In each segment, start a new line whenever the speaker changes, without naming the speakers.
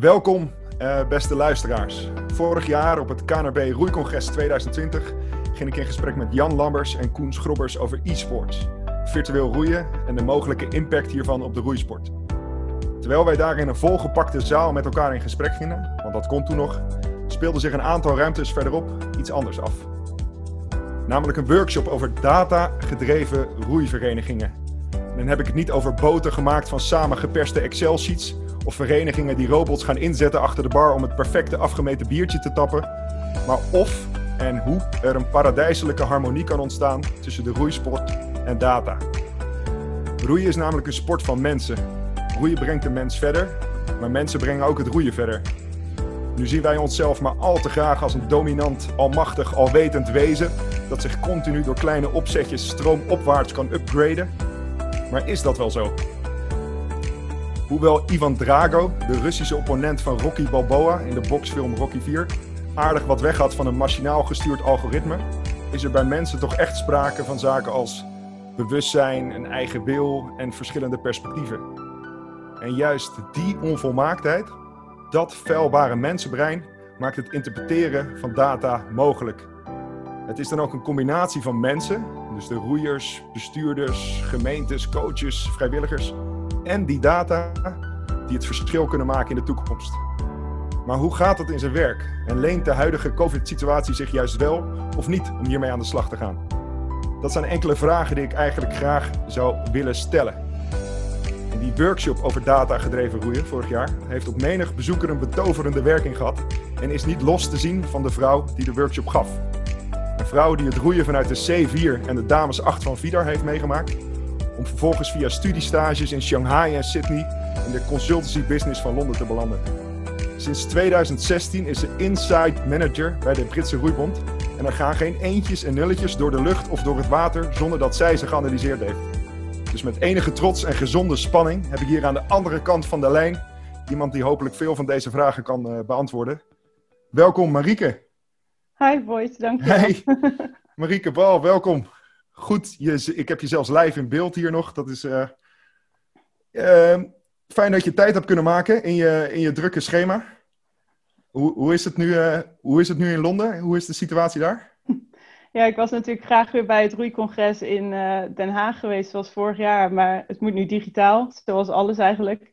Welkom, uh, beste luisteraars. Vorig jaar op het KNRB Roeicongres 2020 ging ik in gesprek met Jan Lambers en Koen Schrobbers over e-sports, virtueel roeien en de mogelijke impact hiervan op de roeisport. Terwijl wij daar in een volgepakte zaal met elkaar in gesprek gingen, want dat kon toen nog, speelde zich een aantal ruimtes verderop iets anders af. Namelijk een workshop over data-gedreven roeiverenigingen. En dan heb ik het niet over boten gemaakt van samengeperste Excel-sheets of verenigingen die robots gaan inzetten achter de bar om het perfecte afgemeten biertje te tappen. Maar of en hoe er een paradijselijke harmonie kan ontstaan tussen de roeisport en data. Roeien is namelijk een sport van mensen. Roeien brengt de mens verder, maar mensen brengen ook het roeien verder. Nu zien wij onszelf maar al te graag als een dominant, almachtig, alwetend wezen dat zich continu door kleine opzetjes stroomopwaarts kan upgraden. Maar is dat wel zo? Hoewel Ivan Drago, de Russische opponent van Rocky Balboa in de boxfilm Rocky 4, aardig wat weg had van een machinaal gestuurd algoritme, is er bij mensen toch echt sprake van zaken als bewustzijn, een eigen wil en verschillende perspectieven. En juist die onvolmaaktheid, dat feilbare mensenbrein, maakt het interpreteren van data mogelijk. Het is dan ook een combinatie van mensen, dus de roeiers, bestuurders, gemeentes, coaches, vrijwilligers, en die data die het verschil kunnen maken in de toekomst. Maar hoe gaat dat in zijn werk? En leent de huidige COVID-situatie zich juist wel of niet om hiermee aan de slag te gaan? Dat zijn enkele vragen die ik eigenlijk graag zou willen stellen. En die workshop over data-gedreven roeien vorig jaar heeft op menig bezoeker een betoverende werking gehad en is niet los te zien van de vrouw die de workshop gaf. Een vrouw die het roeien vanuit de C4 en de dames 8 van Vidar heeft meegemaakt om vervolgens via studiestages in Shanghai en Sydney in de consultancy business van Londen te belanden. Sinds 2016 is ze inside manager bij de Britse Roeibond en er gaan geen eentjes en nulletjes door de lucht of door het water zonder dat zij ze geanalyseerd heeft. Dus met enige trots en gezonde spanning heb ik hier aan de andere kant van de lijn iemand die hopelijk veel van deze vragen kan uh, beantwoorden. Welkom Marieke.
Hi Boyd, dank je.
Hey, Marieke Bal, welkom goed. Je, ik heb je zelfs live in beeld hier nog. Dat is uh, uh, fijn dat je tijd hebt kunnen maken in je, in je drukke schema. Hoe, hoe, is het nu, uh, hoe is het nu in Londen? Hoe is de situatie daar?
Ja, ik was natuurlijk graag weer bij het roeicongres in uh, Den Haag geweest, zoals vorig jaar. Maar het moet nu digitaal, zoals alles eigenlijk.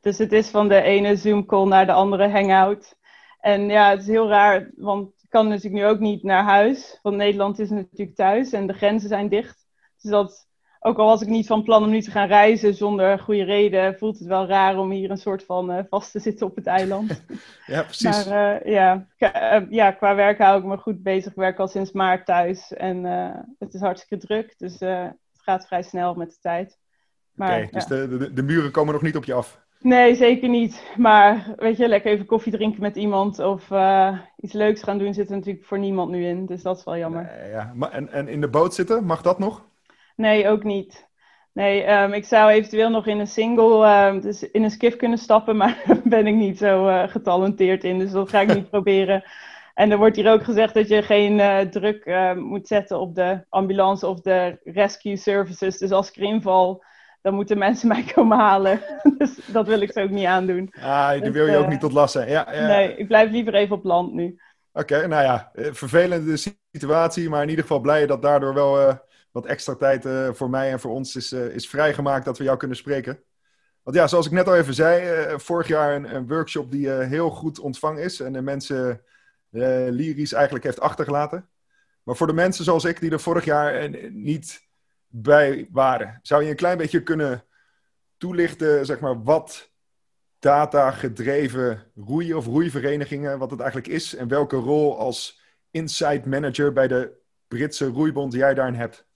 Dus het is van de ene Zoom-call naar de andere hangout. En ja, het is heel raar, want kan natuurlijk nu ook niet naar huis. Want Nederland is natuurlijk thuis en de grenzen zijn dicht. Dus dat, ook al was ik niet van plan om nu te gaan reizen zonder goede reden, voelt het wel raar om hier een soort van uh, vast te zitten op het eiland.
ja, precies.
Maar uh, ja, uh, ja, qua werk hou ik me goed bezig. Ik werk al sinds maart thuis en het is hartstikke druk. Dus het gaat vrij snel met de tijd.
Oké, dus ja. de, de, de muren komen nog niet op je af?
Nee, zeker niet. Maar weet je, lekker even koffie drinken met iemand of uh, iets leuks gaan doen zit er natuurlijk voor niemand nu in. Dus dat is wel jammer.
Nee, ja. En, en in de boot zitten, mag dat nog?
Nee, ook niet. Nee, um, ik zou eventueel nog in een single, um, dus in een skiff kunnen stappen, maar daar ben ik niet zo uh, getalenteerd in. Dus dat ga ik niet proberen. En er wordt hier ook gezegd dat je geen uh, druk moet zetten op de ambulance of de rescue services. Dus als ik erin val, dan moeten mensen mij komen halen. dus dat wil ik ze ook niet aandoen.
Ah, die
dus,
wil je ook
uh,
niet tot last zijn. Ja, ja.
Nee, ik blijf liever even op land nu.
Oké, okay, nou ja, eh, vervelende situatie, maar in ieder geval blij dat daardoor wel uh, wat extra tijd uh, voor mij en voor ons is, is vrijgemaakt dat we jou kunnen spreken. Want ja, zoals ik net al even zei, vorig jaar een, een, workshop die heel goed ontvangen is en de mensen lyrisch eigenlijk heeft achtergelaten. Maar voor de mensen zoals ik, die er vorig jaar niet bij waren. Zou je een klein beetje kunnen toelichten, zeg maar, wat data-gedreven roeien of roeiverenigingen, wat het eigenlijk is en welke rol als inside manager bij de Britse roeibond jij daarin hebt?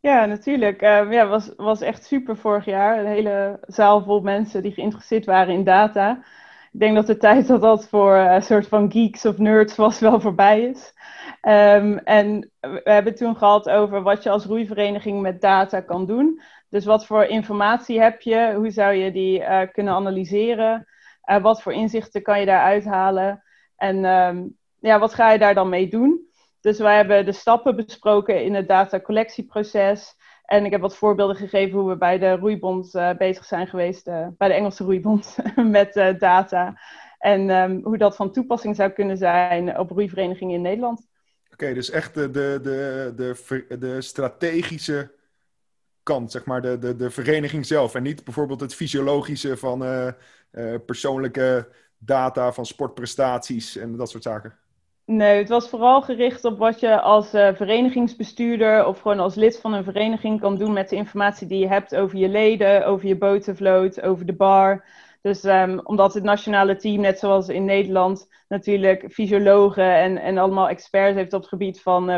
Ja, natuurlijk. Uh, ja, was, was echt super vorig jaar. Een hele zaal vol mensen die geïnteresseerd waren in data. Ik denk dat de tijd dat dat voor een uh, soort van geeks of nerds was wel voorbij is. Um, en we hebben toen gehad over wat je als roeivereniging met data kan doen. Dus wat voor informatie heb je? Hoe zou je die uh, kunnen analyseren? Uh, wat voor inzichten kan je daar uithalen? En um, ja, wat ga je daar dan mee doen? Dus wij hebben de stappen besproken in het datacollectieproces. En ik heb wat voorbeelden gegeven hoe we bij de roeibond bezig zijn geweest, bij de Engelse roeibond, met data. En ehm, hoe dat van toepassing zou kunnen zijn op roeiverenigingen in Nederland.
Oké, dus echt de, de, de, de, de strategische kant, zeg maar, de, de, de vereniging zelf. En niet bijvoorbeeld het fysiologische van uh, uh, persoonlijke data van sportprestaties en dat soort zaken.
Nee, het was vooral gericht op wat je als uh, verenigingsbestuurder of gewoon als lid van een vereniging kan doen met de informatie die je hebt over je leden, over je botenvloot, over de bar. Dus um, omdat het nationale team, net zoals in Nederland, natuurlijk fysiologen en, en allemaal experts heeft op het gebied van uh,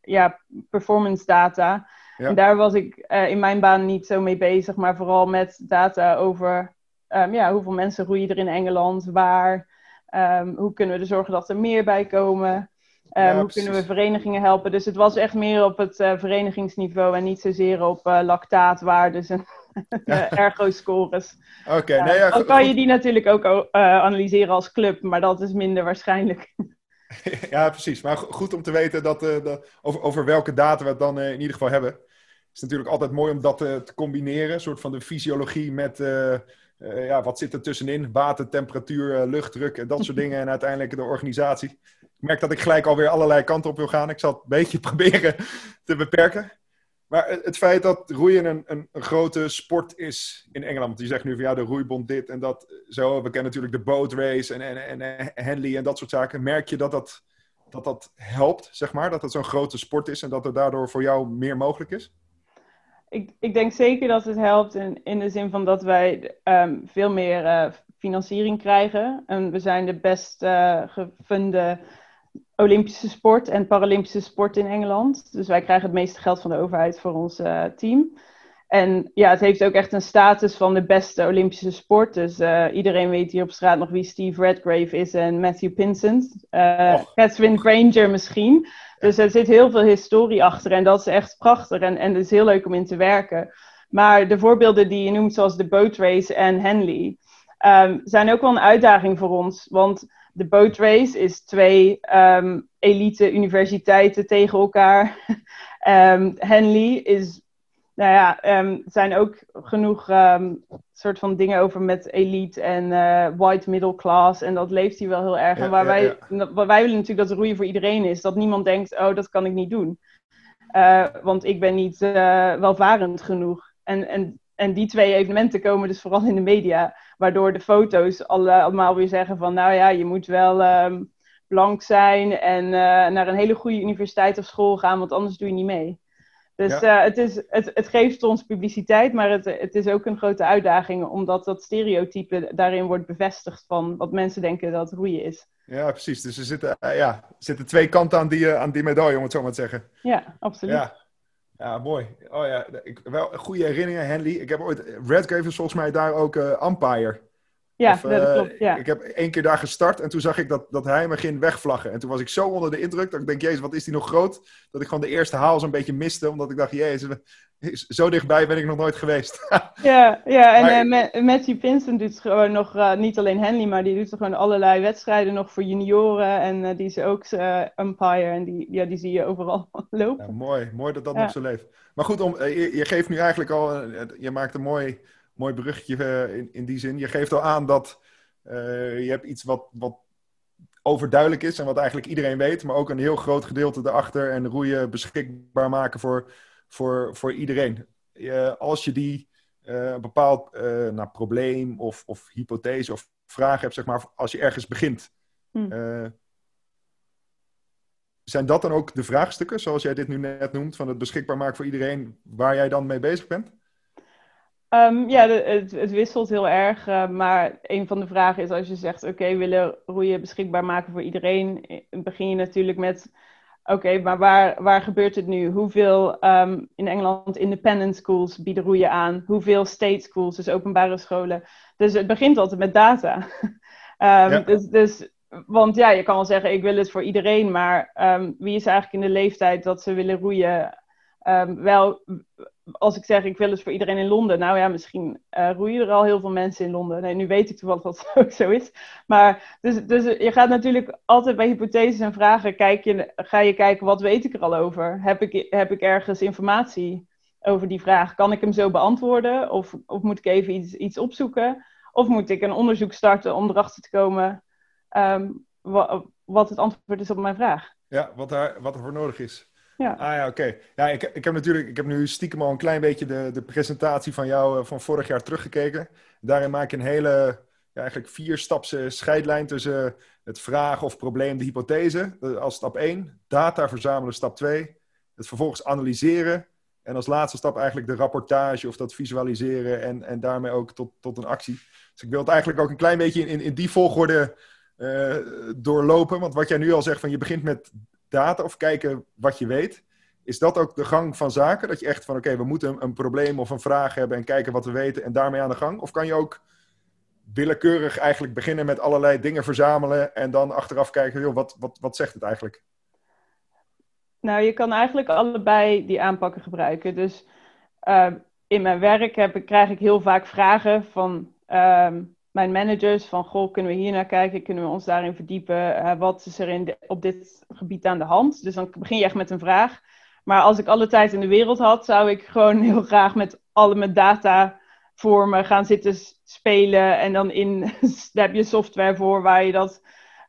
ja, performance data. En daar was ik uh, in mijn baan niet zo mee bezig, maar vooral met data over um, ja, hoeveel mensen roeien er in Engeland, waar, um, hoe kunnen we er zorgen dat er meer bij komen. Ja, hoe kunnen we verenigingen helpen? Dus het was echt meer op het uh, verenigingsniveau en niet zozeer op lactaatwaardes en ergo-scores.
Oké, okay, nee, ja,
dan kan je die natuurlijk ook uh, analyseren als club, maar dat is minder waarschijnlijk.
ja, precies. Maar goed om te weten dat, uh, dat over, over, welke data we het dan uh, in ieder geval hebben. Het is natuurlijk altijd mooi om dat te combineren. Een soort van de fysiologie met ja, wat zit er tussenin. Water, temperatuur, luchtdruk en dat soort dingen. En uiteindelijk de organisatie. Ik merk dat ik gelijk alweer allerlei kanten op wil gaan. Ik zal het een beetje proberen te beperken. Maar het feit dat roeien een, een, een, grote sport is in Engeland. Je zegt nu van ja, de roeibond dit en dat zo. We kennen natuurlijk de boat race en, en, en Henley en dat soort zaken. Merk je dat dat, dat, dat helpt, zeg maar? Dat het zo'n grote sport is en dat er daardoor voor jou meer mogelijk is?
Ik, ik denk zeker dat het helpt in, in de zin van dat wij um, veel meer uh, financiering krijgen. En we zijn de best uh, Olympische sport en Paralympische sport in Engeland. Dus wij krijgen het meeste geld van de overheid voor ons uh, team. En ja, het heeft ook echt een status van de beste Olympische sport. Dus uh, iedereen weet hier op straat nog wie Steve Redgrave is en Matthew Pinsent. Uh, Catherine Granger misschien. Dus er zit heel veel historie achter en dat is echt prachtig en, en het is heel leuk om in te werken. Maar de voorbeelden die je noemt, zoals de boat race en Henley, um, zijn ook wel een uitdaging voor ons. Want de boat race is twee um, elite universiteiten tegen elkaar. um, Henley is, nou ja, um, zijn ook genoeg soort van dingen over met elite en uh, white middle class. En dat leeft hier wel heel erg. Ja, en waar ja, wij, ja. wat wij willen natuurlijk dat roeien voor iedereen is. Dat niemand denkt, oh, dat kan ik niet doen. Uh, want ik ben niet uh, welvarend genoeg. En, en, en die twee evenementen komen dus vooral in de media. Waardoor de foto's alle, allemaal weer zeggen van, nou ja, je moet wel um, blank zijn en uh, naar een hele goede universiteit of school gaan, want anders doe je niet mee. Dus ja. uh, het, is, het, het geeft ons publiciteit, maar het, het is ook een grote uitdaging, omdat dat stereotype daarin wordt bevestigd van wat mensen denken dat roeien is.
Ja, precies. Dus er zitten, uh, ja, er zitten twee kanten aan die, aan die medaille, om het zo maar te zeggen.
Ja, absoluut.
Ja. Ja, mooi. Oh ja, ik, wel goede herinneringen, Henley. Ik heb ooit, Redgrave is volgens mij daar ook uh, umpire.
Ja, of, dat uh, klopt. Ja.
Ik heb één keer daar gestart en toen zag ik dat, dat hij me ging wegvlaggen. En toen was ik zo onder de indruk dat ik denk, jezus, wat is die nog groot? Dat ik gewoon de eerste haal zo'n beetje miste, omdat ik dacht, jezus, zo dichtbij ben ik nog nooit geweest.
ja, ja, en maar... uh, Matthew Vincent doet gewoon nog, uh, niet alleen Henley, maar die doet gewoon allerlei wedstrijden nog voor junioren. En uh, die is ook umpire en die, ja, die zie je overal lopen.
Ja, mooi, mooi dat dat ja. nog zo leeft. Maar goed, om, je, je, geeft nu eigenlijk al, je maakt een mooi, mooi bruggetje in, in die zin. Je geeft al aan dat je hebt iets wat, wat overduidelijk is en wat eigenlijk iedereen weet, maar ook een heel groot gedeelte erachter en roeien beschikbaar maken voor voor, voor iedereen. Uh, als je die uh, een bepaald nou, probleem of, of hypothese of vraag hebt, zeg maar, als je ergens begint. Hmm. zijn dat dan ook de vraagstukken, zoals jij dit nu net noemt, van het beschikbaar maken voor iedereen, waar jij dan mee bezig bent?
Um, ja, het, het, wisselt heel erg. Uh, maar een van de vragen is als je zegt: Oké, okay, willen roeien beschikbaar maken voor iedereen. Begin je natuurlijk met Oké, okay, maar waar, waar gebeurt het nu? Hoeveel um, in Engeland independent schools bieden roeien aan? Hoeveel state schools, dus openbare scholen? Dus het begint altijd met data. um, ja. dus, dus, want ja, je kan wel zeggen, ik wil het voor iedereen, maar wie is eigenlijk in de leeftijd dat ze willen roeien? wel, als ik zeg, ik wil het voor iedereen in Londen. Nou ja, misschien uh, roeien er al heel veel mensen in Londen. Nee, nu weet ik toevallig dat het ook zo is. Maar dus, dus je gaat natuurlijk altijd bij hypotheses en vragen, kijk ga je kijken, wat weet ik er al over? Heb ik, heb ik ergens informatie over die vraag. Kan ik hem zo beantwoorden? Of, of moet ik even iets, iets opzoeken? Of moet ik een onderzoek starten om erachter te komen ehm, wat het antwoord is op mijn vraag?
Ja, wat, daar, wat er voor nodig is.
Ja.
Ah ja, oké. Ja, ik, ik heb natuurlijk, ik heb nu stiekem al een klein beetje de, de presentatie van jou eh, van vorig jaar teruggekeken. Daarin maak ik een hele, ja, eigenlijk vierstapse scheidlijn tussen het vragen of probleem, de hypothese, eh, als stap 1. Data verzamelen, stap 2. Het vervolgens analyseren. En als laatste stap eigenlijk de rapportage of dat visualiseren en, en daarmee ook tot, tot een actie. Dus ik wil het eigenlijk ook een klein beetje in, in die volgorde doorlopen. Want wat jij nu al zegt, van je begint met data of kijken wat je weet. Is dat ook de gang van zaken? Dat je echt van oké, we moeten een, probleem of een vraag hebben en kijken wat we weten en daarmee aan de gang? Of kan je ook willekeurig eigenlijk beginnen met allerlei dingen verzamelen en dan achteraf kijken, joh, wat, wat, wat zegt het eigenlijk?
Nou, je kan eigenlijk allebei die aanpakken gebruiken. Dus uh, in mijn werk heb krijg ik heel vaak vragen van uh, mijn managers van, goh, kunnen we hier naar kijken? Kunnen we ons daarin verdiepen? Uh, wat is er in op dit gebied aan de hand? Dus dan begin je echt met een vraag. Maar als ik alle tijd in de wereld had, zou ik gewoon heel graag met alle mijn data voor me gaan zitten spelen. En dan in, heb je software voor waar je dat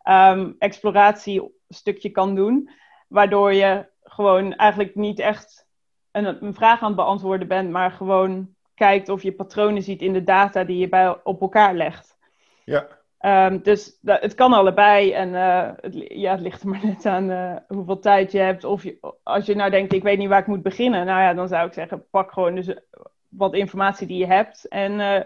um, exploratiestukje kan doen. Waardoor je gewoon eigenlijk niet echt een vraag aan het beantwoorden bent, maar gewoon kijkt of je patronen ziet in de data die je bij, op elkaar legt.
Ja.
Um, dus dat, het kan allebei. En uh, het, ja, het ligt er maar net aan uh, hoeveel tijd je hebt. Of je, als je nou denkt, ik weet niet waar ik moet beginnen. Nou ja, dan zou ik zeggen, pak gewoon dus wat informatie die je hebt. En uh,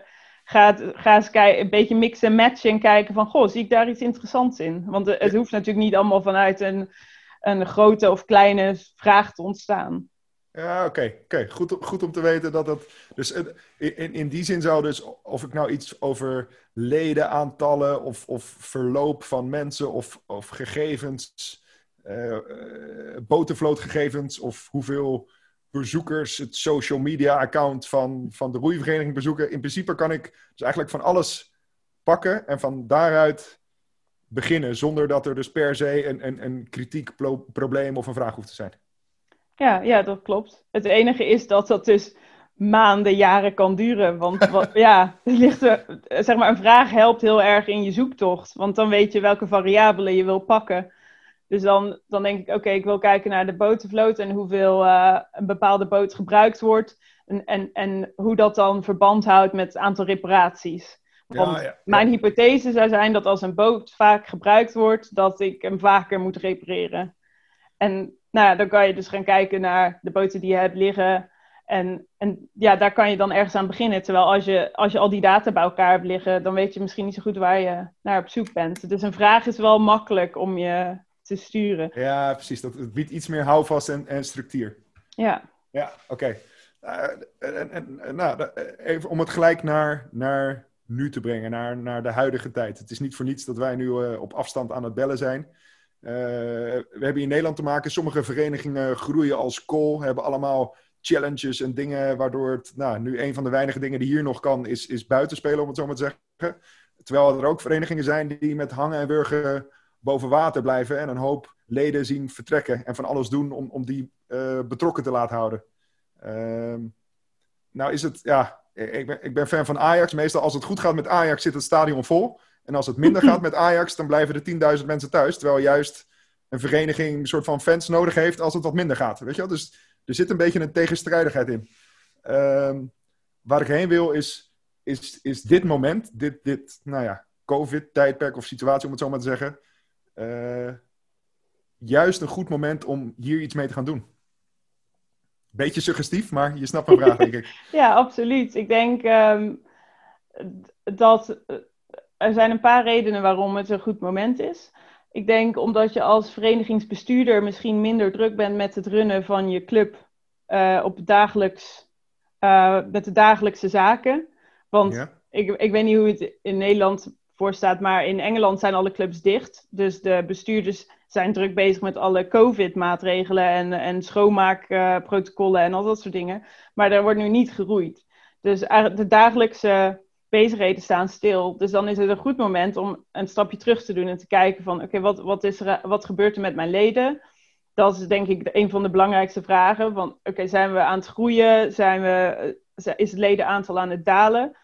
ga, ga eens kijken, een beetje mixen en matchen en kijken van, goh, zie ik daar iets interessants in? Want het hoeft natuurlijk niet allemaal vanuit een, een grote of kleine vraag te ontstaan.
Ja, oké. oké. Goed, goed om te weten dat dat... Dus in, in die zin zou dus, of ik nou iets over ledenaantallen of, of verloop van mensen of, of gegevens, uh, botenvlootgegevens of hoeveel bezoekers het social media account van, van de roeivereniging bezoeken. In principe kan ik dus eigenlijk van alles pakken en van daaruit beginnen, zonder dat er dus per se een, een, een kritiek, probleem of een vraag hoeft te zijn.
Ja, ja, dat klopt. Het enige is dat dat dus maanden, jaren kan duren. Want wat, ja, ligt er, zeg maar, een vraag helpt heel erg in je zoektocht. Want dan weet je welke variabelen je wil pakken. Dus dan, dan denk ik, oké, ik wil kijken naar de botenvloot en hoeveel uh, een bepaalde boot gebruikt wordt. En, en, en hoe dat dan verband houdt met het aantal reparaties. Want ja, ja, mijn hypothese zou zijn dat als een boot vaak gebruikt wordt, dat ik hem vaker moet repareren. En nou ja, dan kan je dus gaan kijken naar de boten die je hebt liggen. En, en ja, daar kan je dan ergens aan beginnen. Terwijl als je, als je al die data bij elkaar hebt liggen, dan weet je misschien niet zo goed waar je naar op zoek bent. Dus een vraag is wel makkelijk om je te sturen.
Ja, precies. Dat, het biedt iets meer houvast en, en structuur.
Ja.
Ja, oké. Uh, en, en, nou, even om het gelijk naar, naar nu te brengen, naar, naar de huidige tijd. Het is niet voor niets dat wij nu uh, op afstand aan het bellen zijn. Uh, we hebben in Nederland te maken, sommige verenigingen groeien als kool, hebben allemaal challenges en dingen waardoor het, nou, nu een van de weinige dingen die hier nog kan, is, is buitenspelen, om het zo maar te zeggen. Terwijl er ook verenigingen zijn die met hangen en wurgen boven water blijven en een hoop leden zien vertrekken en van alles doen om, om die uh, betrokken te laten houden. Uh, nou is het, ja, ik ben, ik ben fan van Ajax. Meestal als het goed gaat met Ajax zit het stadion vol. En als het minder gaat met Ajax, dan blijven er 10.000 mensen thuis. Terwijl juist een vereniging een soort van fans nodig heeft als het wat minder gaat. Weet je wel? Dus er zit een beetje een tegenstrijdigheid in. Uh, waar ik heen wil is, is, is dit moment, dit, dit nou ja, COVID-tijdperk of situatie om het zo maar te zeggen. Uh, juist een goed moment om hier iets mee te gaan doen. Beetje suggestief, maar je snapt mijn vraag, denk ik.
ja, absoluut. Ik denk um, dat er zijn een paar redenen waarom het een goed moment is. Ik denk omdat je als verenigingsbestuurder misschien minder druk bent met het runnen van je club uh, op dagelijks, uh, met de dagelijkse zaken. Want ik, ik weet niet hoe het in Nederland voor staat, maar in Engeland zijn alle clubs dicht. Dus de bestuurders zijn druk bezig met alle COVID-maatregelen en, en schoonmaakprotocollen en al dat soort dingen. Maar er wordt nu niet geroeid. Dus de dagelijkse bezigheden staan stil. Dus dan is het een goed moment om een stapje terug te doen en te kijken van oké, wat, wat, is er, wat gebeurt er met mijn leden? dat is denk ik een van de belangrijkste vragen. Van oké, zijn we aan het groeien? Zijn we, is het ledenaantal aan het dalen?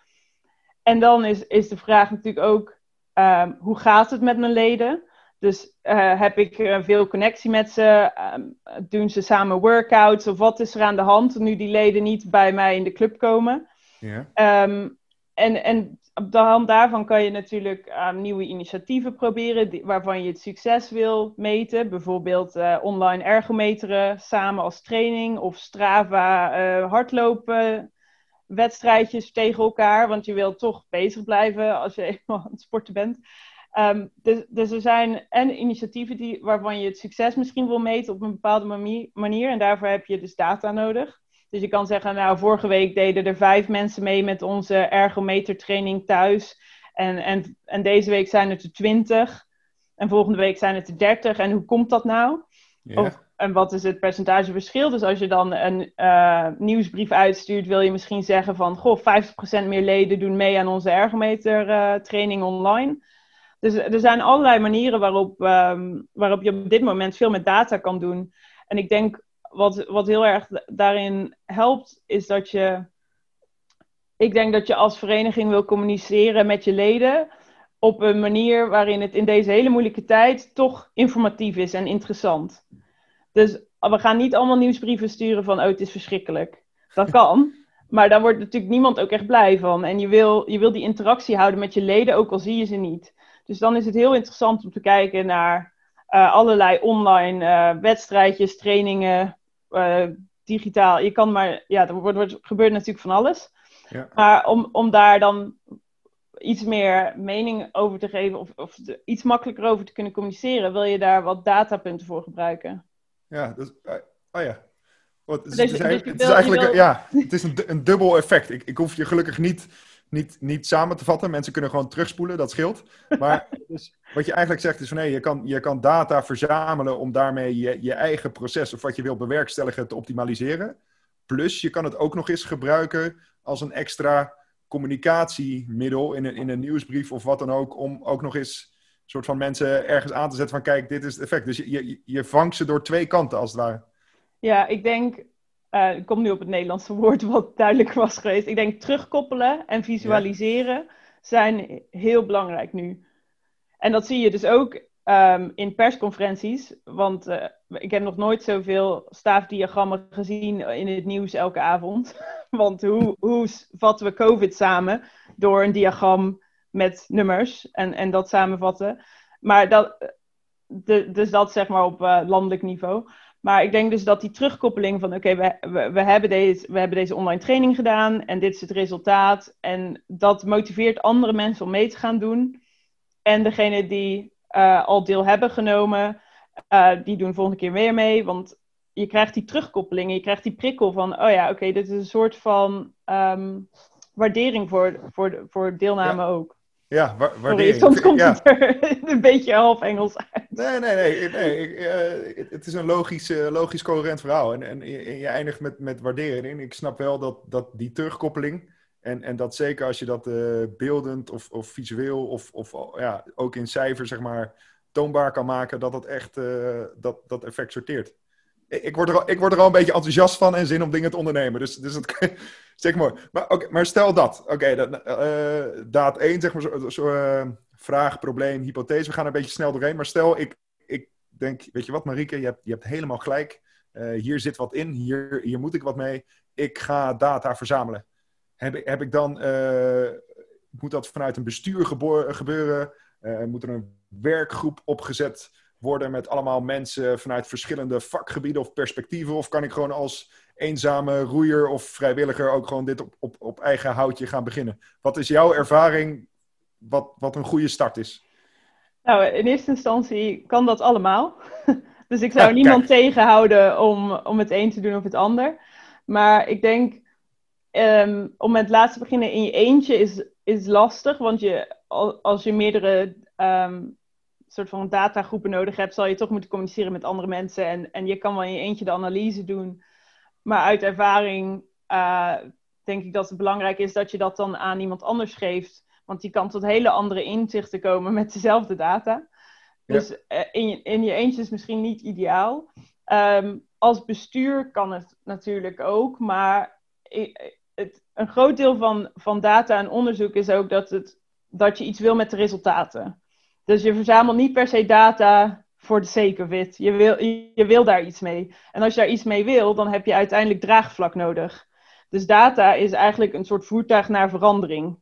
En dan is, is de vraag natuurlijk ook, ehm, hoe gaat het met mijn leden? Dus uh, heb ik uh, veel connectie met ze? Um, doen ze samen workouts? Of wat is er aan de hand nu die leden niet bij mij in de club komen? Ja. Um, en, en op de hand daarvan kan je natuurlijk um, nieuwe initiatieven proberen waarvan je het succes wil meten. Bijvoorbeeld uh, online ergometeren samen als training of Strava hardlopen wedstrijdjes tegen elkaar. Want je wilt toch bezig blijven als je eenmaal aan het sporten bent. Um, dus, dus, er zijn en initiatieven die, waarvan je het succes misschien wil meten op een bepaalde manier. En daarvoor heb je dus data nodig. Dus je kan zeggen, nou, vorige week deden er vijf mensen mee met onze ergometertraining thuis. En, en, en deze week zijn het er twintig. En volgende week zijn het er dertig. En hoe komt dat nou? Of, en wat is het percentageverschil? Dus als je dan een uh, nieuwsbrief uitstuurt, wil je misschien zeggen van... Goh, 50% meer leden doen mee aan onze ergometertraining uh, online. Dus er zijn allerlei manieren waarop, um, waarop je op dit moment veel met data kan doen. En ik denk wat, wat heel erg daarin helpt, is dat je. Ik denk dat je als vereniging wil communiceren met je leden op een manier waarin het in deze hele moeilijke tijd toch informatief is en interessant. Dus we gaan niet allemaal nieuwsbrieven sturen van, oh het is verschrikkelijk. Dat kan, maar daar wordt natuurlijk niemand ook echt blij van. En je wil, je wil die interactie houden met je leden, ook al zie je ze niet. Dus dan is het heel interessant om te kijken naar uh, allerlei online uh, wedstrijdjes, trainingen, digitaal. Je kan maar, ja, er wordt, wordt, gebeurt natuurlijk van alles. Ja. Maar om, om daar dan iets meer mening over te geven of, of de, iets makkelijker over te kunnen communiceren, wil je daar wat datapunten voor gebruiken.
Ja, dus, oh ja. het, is, dus, het, is, dus eigenlijk, ja, het is een, een dubbel effect. Ik, ik hoef je gelukkig niet niet, niet samen te vatten. Mensen kunnen gewoon terugspoelen, dat scheelt. Maar dus, wat je eigenlijk zegt is van nee, je kan, je kan data verzamelen om daarmee je, je eigen proces of wat je wilt bewerkstelligen te optimaliseren. Plus je kan het ook nog eens gebruiken als een extra communicatiemiddel in een, in een nieuwsbrief of wat dan ook. Om ook nog eens een soort van mensen ergens aan te zetten van kijk, dit is het effect. Dus je, je, je vangt ze door twee kanten als het ware.
Ja, ik denk uh, ik kom nu op het Nederlandse woord wat duidelijk was geweest. Ik denk terugkoppelen en visualiseren zijn heel belangrijk nu. En dat zie je dus ook um, in persconferenties. Want uh, ik heb nog nooit zoveel staafdiagrammen gezien in het nieuws elke avond. want hoe, hoe vatten we COVID samen? Door een diagram met nummers en, en dat samenvatten. Maar dat, de, dus dat zeg maar op landelijk niveau. Maar ik denk dus dat die terugkoppeling van oké, we, we, we, hebben deze, we hebben deze online training gedaan en dit is het resultaat. En dat motiveert andere mensen om mee te gaan doen. En degene die uh, al deel hebben genomen, uh, die doen volgende keer weer mee. Want je krijgt die terugkoppeling, je krijgt die prikkel van, oh ja, oké, dit is een soort van um, waardering voor, voor, voor deelname ja. ook.
Ja, wa waardering.
soms komt het er een beetje half Engels uit.
Nee, nee, nee. nee ik, uh, het is een logisch, uh, logisch coherent verhaal. En, en, en, je eindigt met, met waardering. Ik snap wel dat, dat die terugkoppeling... En, en dat zeker als je dat uh, beeldend of, of visueel of, of ja, ook in cijfers zeg maar, toonbaar kan maken... dat dat echt dat, dat effect sorteert ik word, er al, ik word er al een beetje enthousiast van en zin om dingen te ondernemen. Dus, dus dat zeg mooi. Maar, okay, maar stel dat. Oké, okay, uh, daad 1, zeg maar, zo, zo uh, vraag, probleem, hypothese. We gaan er een beetje snel doorheen. Maar stel, ik, ik denk, weet je wat, Marieke, je hebt, je hebt helemaal gelijk. Uh, hier zit wat in, hier, hier moet ik wat mee. Ik ga data verzamelen. Heb, heb ik dan, moet dat vanuit een bestuur gebeuren? moet er een werkgroep opgezet worden met allemaal mensen vanuit verschillende vakgebieden of perspectieven? Of kan ik gewoon als eenzame roeier of vrijwilliger ook gewoon dit op, op, op eigen houtje gaan beginnen? Wat is jouw ervaring wat, wat een goede start is?
Nou, in eerste instantie kan dat allemaal. dus ik zou niemand tegenhouden om, om het een te doen of het ander. Maar ik denk, um, om met het laatste te beginnen in je eentje is, is lastig. Want je, als je meerdere um, soort van datagroepen nodig hebt, zal je toch moeten communiceren met andere mensen. En, en je kan wel in je eentje de analyse doen. Maar uit ervaring uh, denk ik dat het belangrijk is dat je dat dan aan iemand anders geeft. Want die kan tot hele andere inzichten komen met dezelfde data. Dus uh, in, je, in je eentje is misschien niet ideaal. Ehm, als bestuur kan het natuurlijk ook, maar het, een groot deel van, van data en onderzoek is ook dat, het, dat je iets wil met de resultaten. Dus je verzamelt niet per se data voor de it. Je wil, je wil daar iets mee. En als je daar iets mee wil, dan heb je uiteindelijk draagvlak nodig. Dus data is eigenlijk een soort voertuig naar verandering.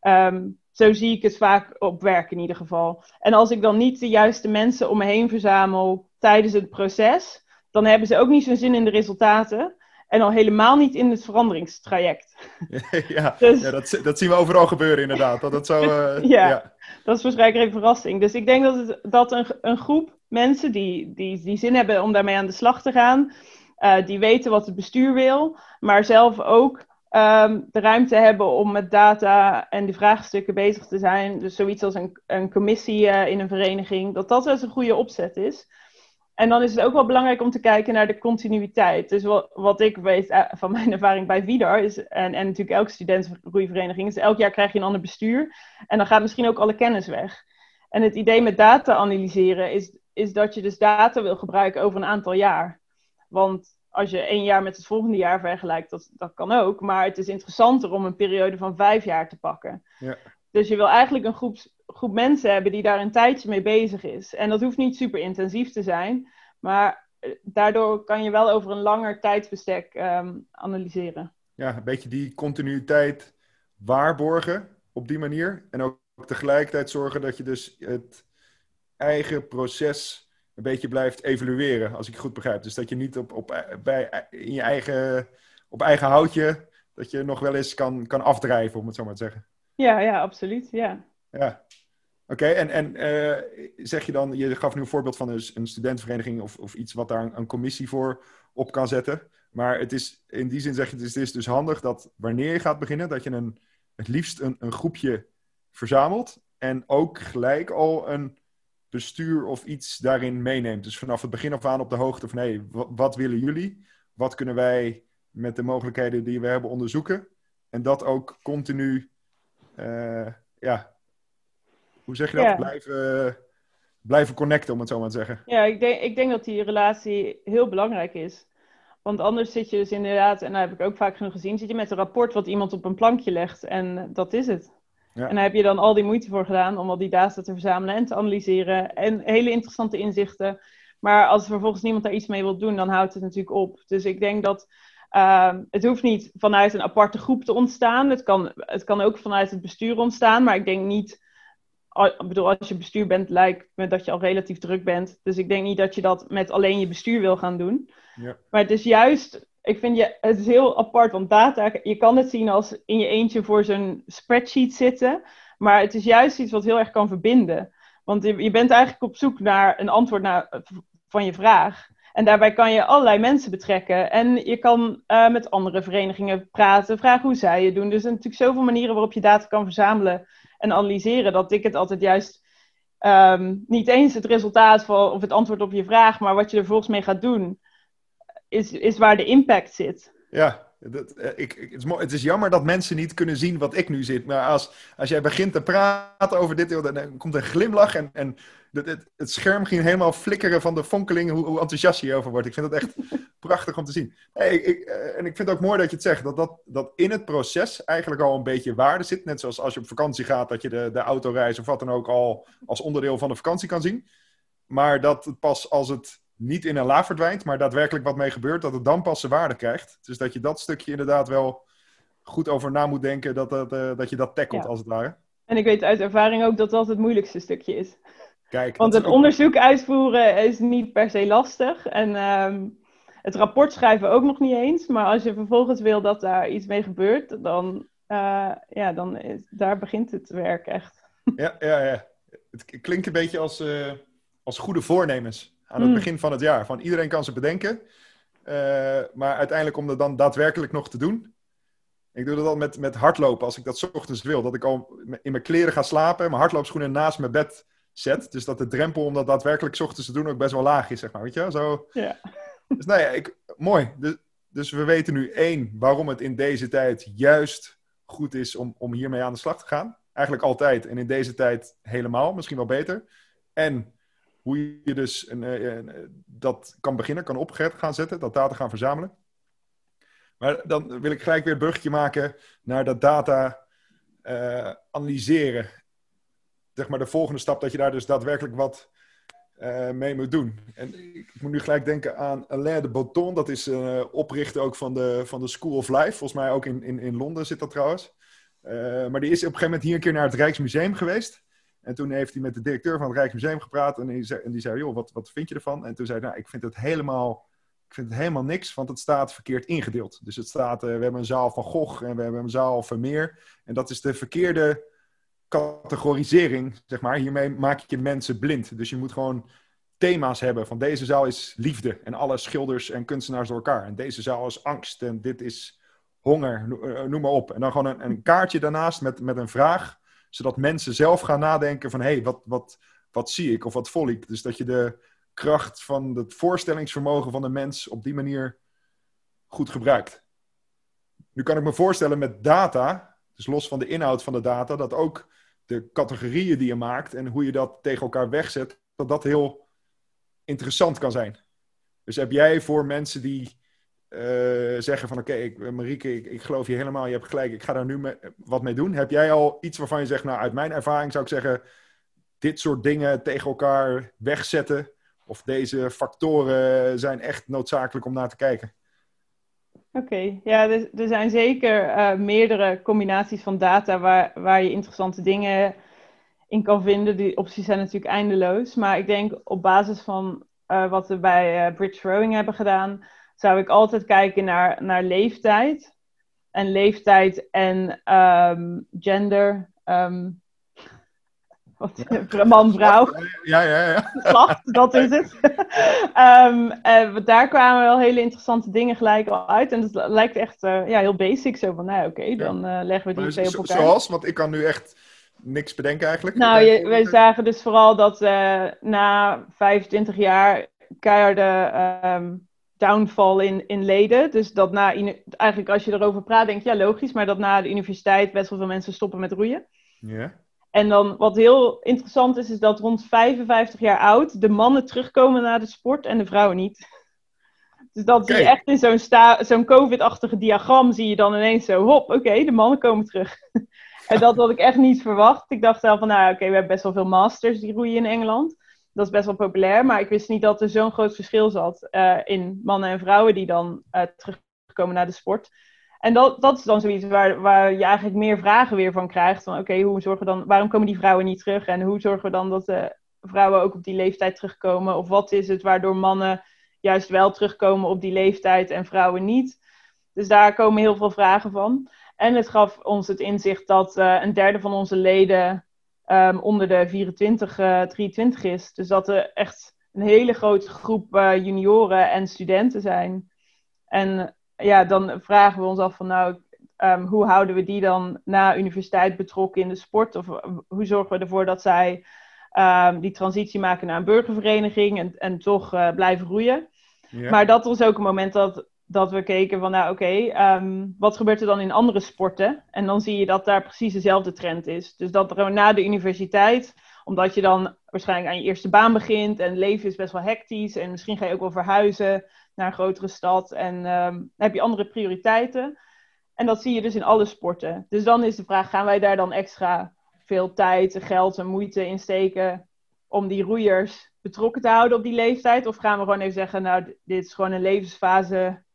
Ehm, zo zie ik het vaak op werk in ieder geval. En als ik dan niet de juiste mensen om me heen verzamel tijdens het proces, dan hebben ze ook niet zo'n zin in de resultaten. En al helemaal niet in het veranderingstraject.
ja, dus... ja dat, dat, zien we overal gebeuren inderdaad. Dat, dat, zo, uh,
ja, ja, dat is waarschijnlijk een verrassing. Dus ik denk dat, het, dat een, een groep mensen die, die, die zin hebben om daarmee aan de slag te gaan, uh, die weten wat het bestuur wil, maar zelf ook um, de ruimte hebben om met data en die vraagstukken bezig te zijn. Dus zoiets als een, een commissie uh, in een vereniging, dat dat wel eens een goede opzet is. En dan is het ook wel belangrijk om te kijken naar de continuïteit. Dus wat, wat ik weet uh, van mijn ervaring bij VIDAR, is, en, en natuurlijk elke studentengroeivereniging, is elk jaar krijg je een ander bestuur. En dan gaat misschien ook alle kennis weg. En het idee met data analyseren is, is dat je dus data wil gebruiken over een aantal jaar. Want als je één jaar met het volgende jaar vergelijkt, dat, dat kan ook. Maar het is interessanter om een periode van vijf jaar te pakken. Ja. Dus je wil eigenlijk een groep, groep mensen hebben die daar een tijdje mee bezig is. En dat hoeft niet super intensief te zijn. Maar eh, daardoor kan je wel over een langer tijdsbestek um, analyseren.
Ja, een beetje die continuïteit waarborgen op die manier. En ook tegelijkertijd zorgen dat je dus het eigen proces een beetje blijft evalueren, als ik het goed begrijp. Dus dat je niet op, op, bij, in je eigen, op eigen houtje, dat je nog wel eens kan, kan afdrijven, om het zo maar te zeggen.
Ja, ja, absoluut, ja.
Ja, oké. En, en uh, zeg je dan, je gaf nu een voorbeeld van een, een studentenvereniging of, of iets wat daar een, commissie voor op kan zetten. Maar het is, in die zin zeg je, het is, dus handig dat wanneer je gaat beginnen, dat je een, het liefst een, een groepje verzamelt en ook gelijk al een bestuur of iets daarin meeneemt. Dus vanaf het begin af aan op de hoogte van hé, wat willen jullie? Wat kunnen wij met de mogelijkheden die we hebben onderzoeken? En dat ook continu, uh, ja, hoe zeg je dat? Blijven, blijven connecten, om het zo maar te zeggen.
Ja, ik denk, ik denk dat die relatie heel belangrijk is. Want anders zit je dus inderdaad, en dat heb ik ook vaak genoeg gezien, zit je met een rapport wat iemand op een plankje legt en dat is het. En daar heb je dan al die moeite voor gedaan om al die data te verzamelen en te analyseren. En hele interessante inzichten. Maar als vervolgens niemand daar iets mee wil doen, dan houdt het natuurlijk op. Dus ik denk dat uh, het hoeft niet vanuit een aparte groep te ontstaan. Het kan, het kan ook vanuit het bestuur ontstaan. Maar ik denk niet. Ik bedoel, als je bestuur bent, lijkt me dat je al relatief druk bent. Dus ik denk niet dat je dat met alleen je bestuur wil gaan doen. Ja. Maar het is juist ik vind je, het is heel apart, want data, je kan het zien als in je eentje voor zo'n spreadsheet zitten, maar het is juist iets wat heel erg kan verbinden. Want je, je bent eigenlijk op zoek naar een antwoord naar, van je vraag. En daarbij kan je allerlei mensen betrekken. En je kan uh, met andere verenigingen praten, vragen hoe zij het doen. Dus er zijn natuurlijk zoveel manieren waarop je data kan verzamelen en analyseren, dat ik het altijd juist um, niet eens het resultaat van, of het antwoord op je vraag, maar wat je er volgens mee gaat doen is, is waar de impact zit.
Ja, dat, eh, ik, het, is, het, is, jammer dat mensen niet kunnen zien wat ik nu zit. Maar als, als jij begint te praten over dit, dan komt een glimlach en, en het, het, scherm ging helemaal flikkeren van de fonkeling, hoe, hoe, enthousiast je hierover wordt. Ik vind het echt prachtig om te zien. ik, eh, en ik vind het ook mooi dat je het zegt, dat, dat, dat in het proces eigenlijk al een beetje waarde zit. Net zoals als je op vakantie gaat, dat je de, de autoreis of wat dan ook al als onderdeel van de vakantie kan zien. Maar dat het pas als het niet in een la verdwijnt, maar daadwerkelijk wat mee gebeurt, dat het dan pas zijn waarde krijgt. Dus dat je dat stukje inderdaad wel goed over na moet denken, dat, dat, uh, dat je dat tackelt als het ware.
En ik weet uit ervaring ook dat dat het moeilijkste stukje is. Kijk, Want het onderzoek uitvoeren is niet per se lastig. En um, het rapport schrijven ook nog niet eens. Maar als je vervolgens wil dat daar iets mee gebeurt, dan, uh, ja, dan is, daar begint het werk echt.
Ja, ja, ja. Het klinkt een beetje als, uh, als goede voornemens aan het mm. begin van het jaar. Van iedereen kan ze bedenken. Uh, maar uiteindelijk om dat dan daadwerkelijk nog te doen. Ik doe dat al met, met hardlopen als ik dat ochtends wil. Dat ik al in mijn kleren ga slapen en mijn hardloopschoenen naast mijn bed zet. Dus dat de drempel om dat daadwerkelijk ochtends te doen ook best wel laag is, zeg maar. Weet je? Zo. Ja. Dus nou ja, ik, mooi. Dus, dus we weten nu één, waarom het in deze tijd juist goed is om, om hiermee aan de slag te gaan. Eigenlijk altijd en in deze tijd helemaal, misschien wel beter. En hoe je dus een, dat kan beginnen, kan op gaan zetten, dat data gaan verzamelen. Maar dan wil ik gelijk weer een bruggetje maken naar dat data analyseren. Zeg maar de volgende stap, dat je daar dus daadwerkelijk wat mee moet doen. En ik moet nu gelijk denken aan Alain de Botton. Dat is oprichter ook van de, van de School of Life. Volgens mij ook in, in, in Londen zit dat trouwens. Maar die is op een gegeven moment hier een keer naar het Rijksmuseum geweest. En toen heeft hij met de directeur van het Rijksmuseum gepraat. En die zei, en die zei joh, wat, wat vind je ervan? En toen zei hij, nou, ik vind het helemaal... Ik vind het helemaal niks, want het staat verkeerd ingedeeld. Dus het staat, we hebben een zaal van Gogh en we hebben een zaal van Meer. En dat is de verkeerde categorisering, zeg maar. Hiermee maak je mensen blind. Dus je moet gewoon thema's hebben. Van deze zaal is liefde en alle schilders en kunstenaars door elkaar. En deze zaal is angst en dit is honger, eh, noem maar op. En dan gewoon een, een kaartje daarnaast met, met een vraag, zodat mensen zelf gaan nadenken van... hé, hey, wat, wat, wat zie ik of wat voel ik? Dus dat je de kracht van het voorstellingsvermogen van de mens op die manier goed gebruikt. Nu kan ik me voorstellen met data, dus los van de inhoud van de data, dat ook de categorieën die je maakt en hoe je dat tegen elkaar wegzet, dat dat heel interessant kan zijn. Dus heb jij voor mensen die zeggen van oké, okay, Marieke, ik, ik, geloof je helemaal, je hebt gelijk, ik ga daar nu wat mee doen. Heb jij al iets waarvan je zegt, nou uit mijn ervaring zou ik zeggen, dit soort dingen tegen elkaar wegzetten of deze factoren zijn echt noodzakelijk om naar te kijken?
Oké, ja, er, er, zijn zeker uh, meerdere combinaties van data waar, waar je interessante dingen in kan vinden. Die opties zijn natuurlijk eindeloos. Maar ik denk op basis van wat we bij Bridge Rowing hebben gedaan, zou ik altijd kijken naar, naar leeftijd. En leeftijd en um, gender. Um, wat, man, vrouw.
Ja, ja, ja.
Geslacht, dat is het. um, uh, daar kwamen wel hele interessante dingen gelijk al uit. En het lijkt echt uh, ja, heel basic. Zo van, nou oké, okay, dan uh, leggen we die twee op elkaar.
Zoals? Want ik kan nu echt niks bedenken eigenlijk.
Nou, je, wij zagen dus vooral dat uh, na 25 jaar keiharde um, downfall in, in leden. Dus dat na, eigenlijk als je erover praat, denk je ja logisch, maar dat na de universiteit best wel veel mensen stoppen met roeien.
Ja.
En dan wat heel interessant is, is dat rond 55 jaar oud de mannen terugkomen naar de sport en de vrouwen niet. Dus dat zie je echt in zo'n, zo'n COVID-achtige diagram, zie je dan ineens zo, hop, oké, de mannen komen terug. En dat had ik echt niet verwacht. Ik dacht zelf van, nou oké, we hebben best wel veel masters die roeien in Engeland. Dat is best wel populair, maar ik wist niet dat er zo'n groot verschil zat uh, in mannen en vrouwen die dan uh, terugkomen naar de sport. En dat, dat is dan zoiets waar, waar je eigenlijk meer vragen weer van krijgt. Van oké, hoe zorgen dan, waarom komen die vrouwen niet terug? En hoe zorgen we dan dat de vrouwen ook op die leeftijd terugkomen? Of wat is het waardoor mannen juist wel terugkomen op die leeftijd en vrouwen niet? Dus daar komen heel veel vragen van. En het gaf ons het inzicht dat uh, een derde van onze leden um, onder de 24, uh, 23 is. Dus dat er echt een hele grote groep uh, junioren en studenten zijn. En ja, dan vragen we ons af van nou, um, hoe houden we die dan na universiteit betrokken in de sport? Of hoe zorgen we ervoor dat zij um, die transitie maken naar een burgervereniging en, en toch blijven roeien? Ja. Maar dat was ook een moment dat dat we keken van, nou oké, um, wat gebeurt er dan in andere sporten? En dan zie je dat daar precies dezelfde trend is. Dus dat er na de universiteit, omdat je dan waarschijnlijk aan je eerste baan begint en leven is best wel hectisch en misschien ga je ook wel verhuizen naar een grotere stad en um, heb je andere prioriteiten. En dat zie je dus in alle sporten. Dus dan is de vraag, gaan wij daar dan extra veel tijd, geld en moeite in steken om die roeiers betrokken te houden op die leeftijd? Of gaan we gewoon even zeggen, nou, dit is gewoon een levensfase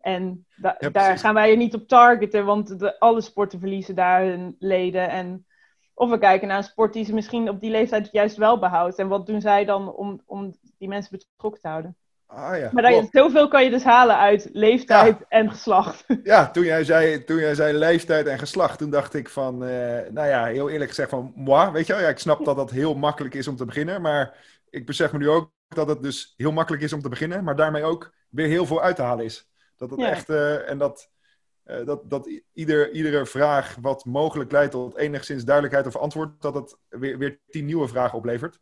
en da daar gaan wij je niet op targeten, want de, alle sporten verliezen daar hun leden. En, of we kijken naar een sport die ze misschien op die leeftijd juist wel behoudt. En wat doen zij dan om, om die mensen betrokken te houden?
Ah, ja.
Maar je, zoveel kan je dus halen uit leeftijd ja. en geslacht.
Ja, toen jij, zei, toen jij zei leeftijd en geslacht, toen dacht ik van, uh, nou ja, heel eerlijk gezegd van, moi, weet je wel, ja, ik snap dat dat heel makkelijk is om te beginnen, maar ik besef me nu ook dat het dus heel makkelijk is om te beginnen, maar daarmee ook weer heel veel uit te halen is. Dat het echt, uh, en dat, uh, dat, dat ieder, iedere vraag wat mogelijk leidt tot enigszins duidelijkheid of antwoord, dat het weer, weer tien nieuwe vragen oplevert.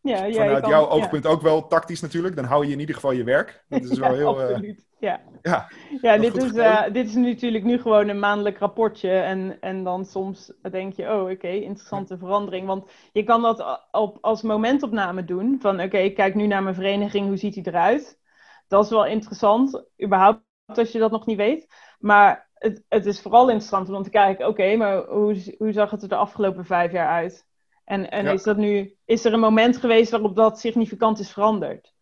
Ja, ja,
vanuit
kan,
jouw oogpunt ook wel tactisch natuurlijk. Dan hou je in ieder geval je werk. Dat is wel heel...
Uh, absoluut. Ja,
ja,
ja dit, is, uh, dit is natuurlijk nu gewoon een maandelijk rapportje. En, en dan soms denk je, oh oké, okay, interessante verandering. Want je kan dat op, als momentopname doen. Van oké, okay, ik kijk nu naar mijn vereniging, hoe ziet die eruit? Dat is wel interessant, überhaupt als je dat nog niet weet. Maar het, het is vooral interessant om te kijken, oké, maar hoe, hoe zag het er de afgelopen vijf jaar uit? En, en ja. is, dat nu, is er een moment geweest waarop dat significant is veranderd?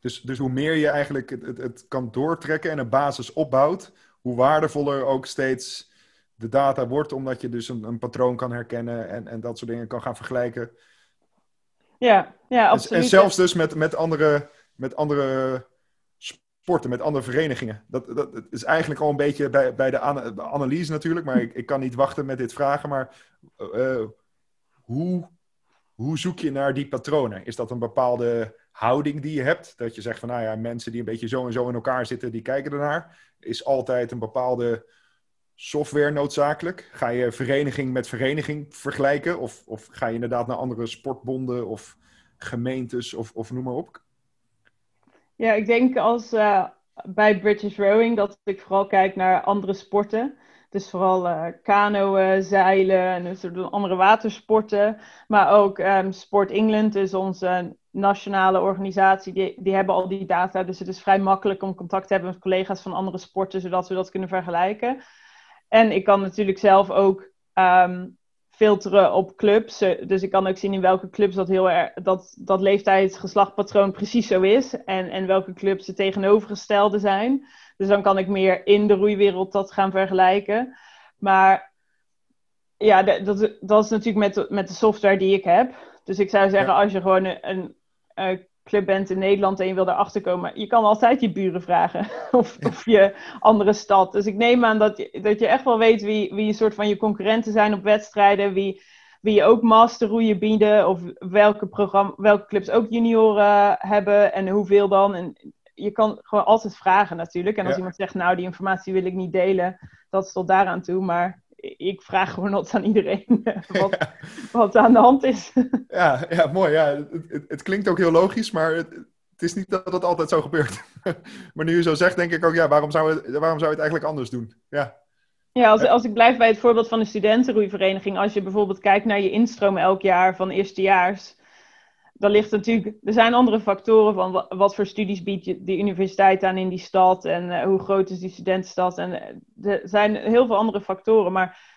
Dus, dus hoe meer je eigenlijk het, het, het, kan doortrekken en een basis opbouwt, hoe waardevoller ook steeds de data wordt, omdat je dus een, een patroon kan herkennen en, en dat soort dingen kan gaan vergelijken.
Ja, ja absoluut.
En, en zelfs dus met, met, andere, met andere sporten, met andere verenigingen. Dat, dat, is eigenlijk al een beetje bij, bij de analyse natuurlijk, maar ik, ik kan niet wachten met dit vragen. Maar uh, hoe, hoe zoek je naar die patronen? Is dat een bepaalde houding die je hebt? Dat je zegt van, nou ja, mensen die een beetje zo en zo in elkaar zitten, die kijken ernaar. Is altijd een bepaalde software noodzakelijk? Ga je vereniging met vereniging vergelijken? Of, of ga je inderdaad naar andere sportbonden of gemeentes of, of noem maar op?
Ja, ik denk als uh, bij British Rowing dat ik vooral kijk naar andere sporten. Dus vooral uh, kanoën, zeilen en dus andere watersporten. Maar ook um, Sport England, dus onze nationale organisatie, die, die hebben al die data. Dus het is vrij makkelijk om contact te hebben met collega's van andere sporten, zodat we dat kunnen vergelijken. En ik kan natuurlijk zelf ook um, filteren op clubs. Dus ik kan ook zien in welke clubs dat, heel erg, dat, dat leeftijdsgeslachtpatroon precies zo is. En, en welke clubs de tegenovergestelde zijn. Dus dan kan ik meer in de roeiwereld dat gaan vergelijken. Maar ja, dat, dat is natuurlijk met, met de software die ik heb. Dus ik zou zeggen, als je gewoon een, een, club bent in Nederland en je wil erachter komen, je kan altijd je buren vragen. of, of je andere stad. Dus ik neem aan dat je, dat je echt wel weet wie, wie een soort van je concurrenten zijn op wedstrijden. Wie, wie ook masterroeien bieden. Of welke, programma, welke clubs ook junioren hebben en hoeveel dan. En je kan gewoon altijd vragen natuurlijk. En als iemand zegt, nou, die informatie wil ik niet delen, dat is tot daaraan toe. Maar ik vraag gewoon altijd aan iedereen wat, ja. wat aan de hand is.
ja, ja, mooi. Ja. Het, het, het, klinkt ook heel logisch, maar het, het is niet dat dat altijd zo gebeurt. maar nu je zo zegt, denk ik ook, ja, waarom zou, het, waarom zou je het eigenlijk anders doen? Ja.
Ja, als, als ik blijf bij het voorbeeld van de studentenroeivereniging. Als je bijvoorbeeld kijkt naar je instroom elk jaar van eerstejaars dan ligt natuurlijk, er zijn andere factoren van wat, voor studies biedt je de universiteit aan in die stad en uh, hoe groot is die studentenstad. En uh, er zijn heel veel andere factoren, maar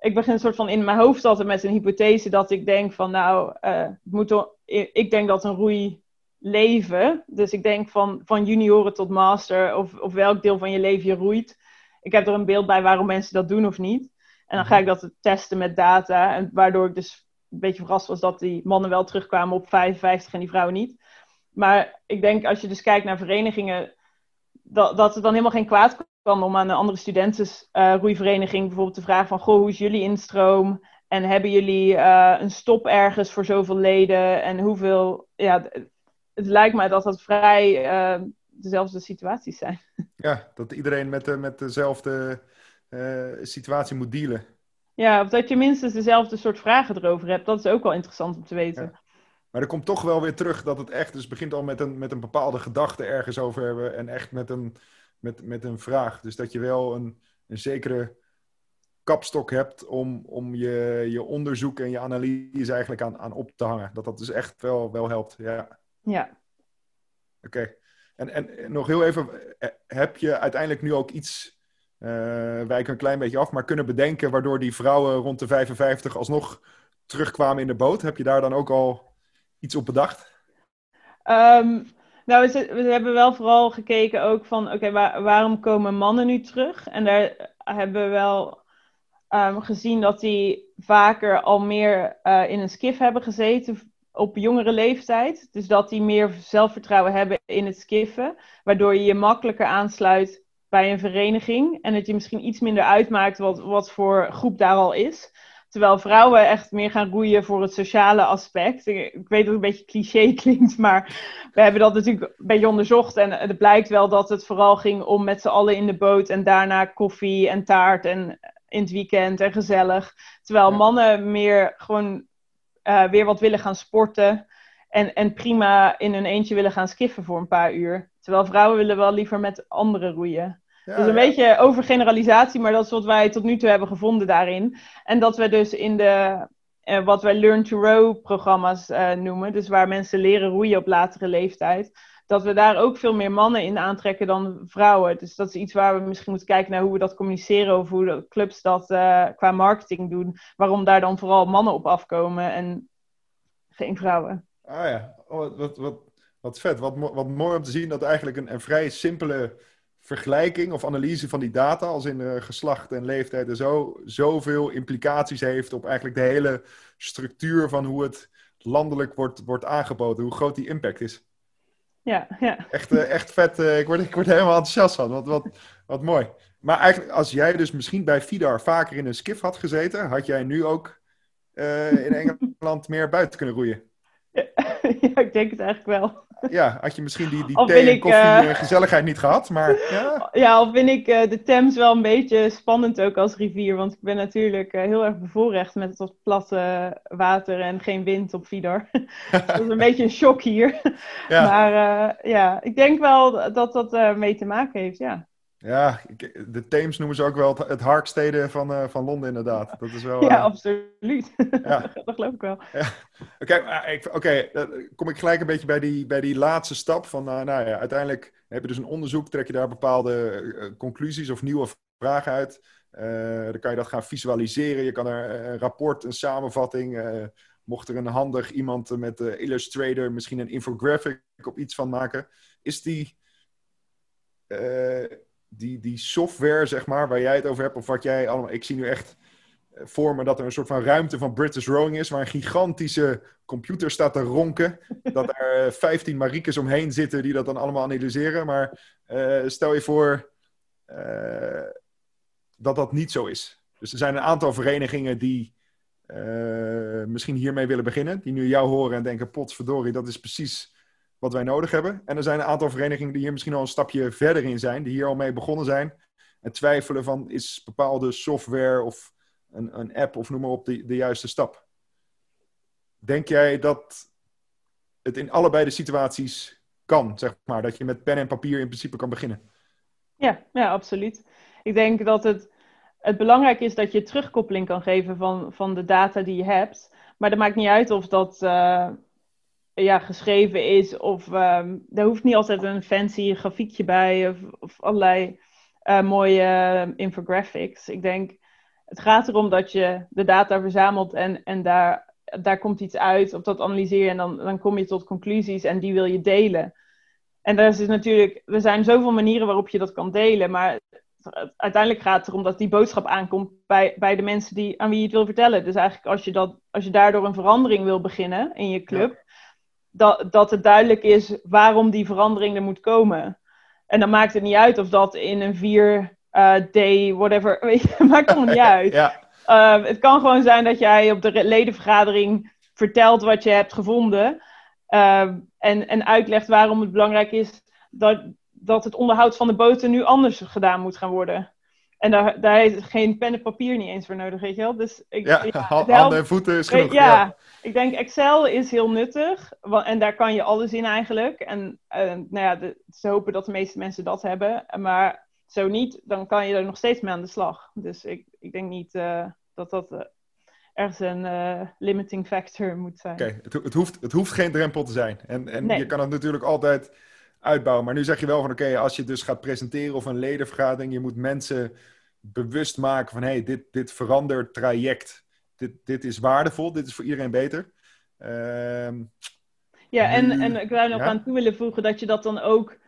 ik begin een soort van in mijn hoofd altijd met een hypothese dat ik denk van nou, uh, moet ik denk dat een roei leven, dus ik denk van, van junioren tot master of, of welk deel van je leven je roeit. Ik heb er een beeld bij waarom mensen dat doen of niet. En dan ga mhm. ik dat testen met data, en waardoor ik dus een beetje verrast was dat die mannen wel terugkwamen op 55 en die vrouwen niet. Maar ik denk als je dus kijkt naar verenigingen, dat, dat het dan helemaal geen kwaad kan om aan een andere studentenroeivereniging uh, bijvoorbeeld te vragen van, goh, hoe is jullie instroom? En hebben jullie uh, een stop ergens voor zoveel leden? En hoeveel, ja, het lijkt mij dat dat vrij uh, dezelfde situaties zijn.
Ja, dat iedereen met, met dezelfde situatie moet dealen.
Ja, of dat je minstens dezelfde soort vragen erover hebt. Dat is ook wel interessant om te weten.
Maar er komt toch wel weer terug dat het echt dus begint al met een, met een bepaalde gedachte ergens over hebben. En echt met een, met, met een vraag. Dus dat je wel een, een zekere kapstok hebt om, om je, je onderzoek en je analyse eigenlijk aan, aan op te hangen. Dat dat dus echt wel, wel helpt. Ja.
Ja.
Oké. En, en nog heel even, eh, heb je uiteindelijk nu ook iets wijken een klein beetje af, maar kunnen bedenken waardoor die vrouwen rond de 55 alsnog terugkwamen in de boot. Heb je daar dan ook al iets op bedacht?
Um, nou, we, hebben wel vooral gekeken ook van, oké, waar, waarom komen mannen nu terug? En daar hebben we wel um, gezien dat die vaker al meer uh, in een skif hebben gezeten op jongere leeftijd. Dus dat die meer zelfvertrouwen hebben in het skiffen, waardoor je je makkelijker aansluit bij een vereniging. En dat je misschien iets minder uitmaakt wat, wat voor groep daar al is. Terwijl vrouwen echt meer gaan roeien voor het sociale aspect. Ik, weet dat het een beetje cliché klinkt, maar we hebben dat natuurlijk een beetje onderzocht. En het blijkt wel dat het vooral ging om met z'n allen in de boot en daarna koffie en taart en in het weekend en gezellig. Terwijl mannen meer gewoon uh, weer wat willen gaan sporten. En, en prima in hun eentje willen gaan skiffen voor een paar uur. Terwijl vrouwen willen wel liever met anderen roeien. Ja, dus een ja. beetje overgeneralisatie, maar dat is wat wij tot nu toe hebben gevonden daarin. En dat we dus in de, uh, wat wij Learn to Row programma's uh, noemen, dus waar mensen leren roeien op latere leeftijd, dat we daar ook veel meer mannen in aantrekken dan vrouwen. Dus dat is iets waar we misschien moeten kijken naar hoe we dat communiceren of hoe de clubs dat uh, qua marketing doen. Waarom daar dan vooral mannen op afkomen en geen vrouwen.
Ah ja, oh, wat, wat, wat vet. Wat, wat mooi om te zien dat eigenlijk een, een vrij simpele vergelijking of analyse van die data, als in uh, geslacht en leeftijd en zo, zoveel implicaties heeft op eigenlijk de hele structuur van hoe het landelijk wordt, wordt aangeboden, hoe groot die impact is.
Ja, ja.
Echt, uh, echt vet. Uh, ik, word, ik word helemaal enthousiast van. Wat, wat, wat mooi. Maar eigenlijk, als jij dus misschien bij Vidar vaker in een skif had gezeten, had jij nu ook in Engeland meer buiten kunnen roeien.
Ja, ik denk het eigenlijk wel.
Ja, had je misschien die, die thee en koffie uh, gezelligheid niet gehad, maar ja.
Ja, of vind ik uh, de Thames wel een beetje spannend ook als rivier, want ik ben natuurlijk uh, heel erg bevoorrecht met het platte water en geen wind op Vidor. dat is een beetje een shock hier. Ja. Maar ja, ik denk wel dat dat mee te maken heeft, ja.
Ja, de Thames noemen ze ook wel het, het Harksteden van, uh, van Londen, inderdaad. Dat is wel,
uh... Ja, absoluut. Ja. dat geloof ik wel.
Ja. Oké, okay, okay, kom ik gelijk een beetje bij die, bij die laatste stap. Van, uh, nou ja, uiteindelijk heb je dus een onderzoek, trek je daar bepaalde conclusies of nieuwe vragen uit. dan kan je dat gaan visualiseren. Je kan er een rapport, een samenvatting. mocht er een handig iemand met Illustrator misschien een infographic op iets van maken. Is die die, die software, zeg maar, waar jij het over hebt, of wat jij allemaal. Ik zie nu echt eh, voor me dat er een soort van ruimte van British Rowing is, waar een gigantische computer staat te ronken. dat er 15 eh, Mariekes omheen zitten die dat dan allemaal analyseren. Maar uh, stel je voor uh, dat dat niet zo is. Dus er zijn een aantal verenigingen die uh, misschien hiermee willen beginnen, die nu jou horen en denken: potverdorie, dat is precies wat wij nodig hebben. En er zijn een aantal verenigingen die hier misschien al een stapje verder in zijn, die hier al mee begonnen zijn. En twijfelen van is bepaalde software of een, een app of noem maar op de, de juiste stap. Denk jij dat het in allebei de situaties kan, zeg maar, dat je met pen en papier in principe kan beginnen?
Ja, ja absoluut. Ik denk dat het, het belangrijk is dat je terugkoppeling kan geven van, van de data die je hebt. Maar dat maakt niet uit of dat, uh, ja, geschreven is. Of um, er hoeft niet altijd een fancy grafiekje bij of, allerlei uh, mooie infographics. Ik denk, het gaat erom dat je de data verzamelt en, en daar, daar komt iets uit. Of dat analyseer je en dan, dan kom je tot conclusies en die wil je delen. En er, is natuurlijk, er zijn zoveel manieren waarop je dat kan delen, maar uiteindelijk gaat het erom dat die boodschap aankomt bij, bij de mensen die, aan wie je het wil vertellen. Dus eigenlijk als je, dat, als je daardoor een verandering wil beginnen in je club, dat, dat het duidelijk is waarom die verandering er moet komen. En dan maakt het niet uit of dat in een vier uh, day, whatever, weet je, maakt allemaal niet uit. ja. uh, het kan gewoon zijn dat jij op de ledenvergadering vertelt wat je hebt gevonden. Uh, en, en uitlegt waarom het belangrijk is dat, dat het onderhoud van de boten nu anders gedaan moet gaan worden. En daar, daar heeft geen pen en papier niet eens voor nodig, weet je wel. Dus ik,
ja, ja handen en voeten is genoeg.
Ja, ja, ik denk Excel is heel nuttig. En daar kan je alles in eigenlijk. En uh, nou ja, de, ze hopen dat de meeste mensen dat hebben. Maar zo niet, dan kan je er nog steeds mee aan de slag. Dus ik, ik denk niet uh, dat dat uh, ergens een limiting factor moet zijn.
Oké, okay. het, het, hoeft, het hoeft geen drempel te zijn. En, en nee. je kan het natuurlijk altijd uitbouwen. Maar nu zeg je wel van oké, okay, als je dus gaat presenteren of een ledenvergadering, je moet mensen bewust maken van hé, hey, dit, dit verandert traject. Dit, dit is waardevol, dit is voor iedereen beter. Uh,
ja, en, en ik zou nog ja? aan toe willen voegen dat je dat dan ook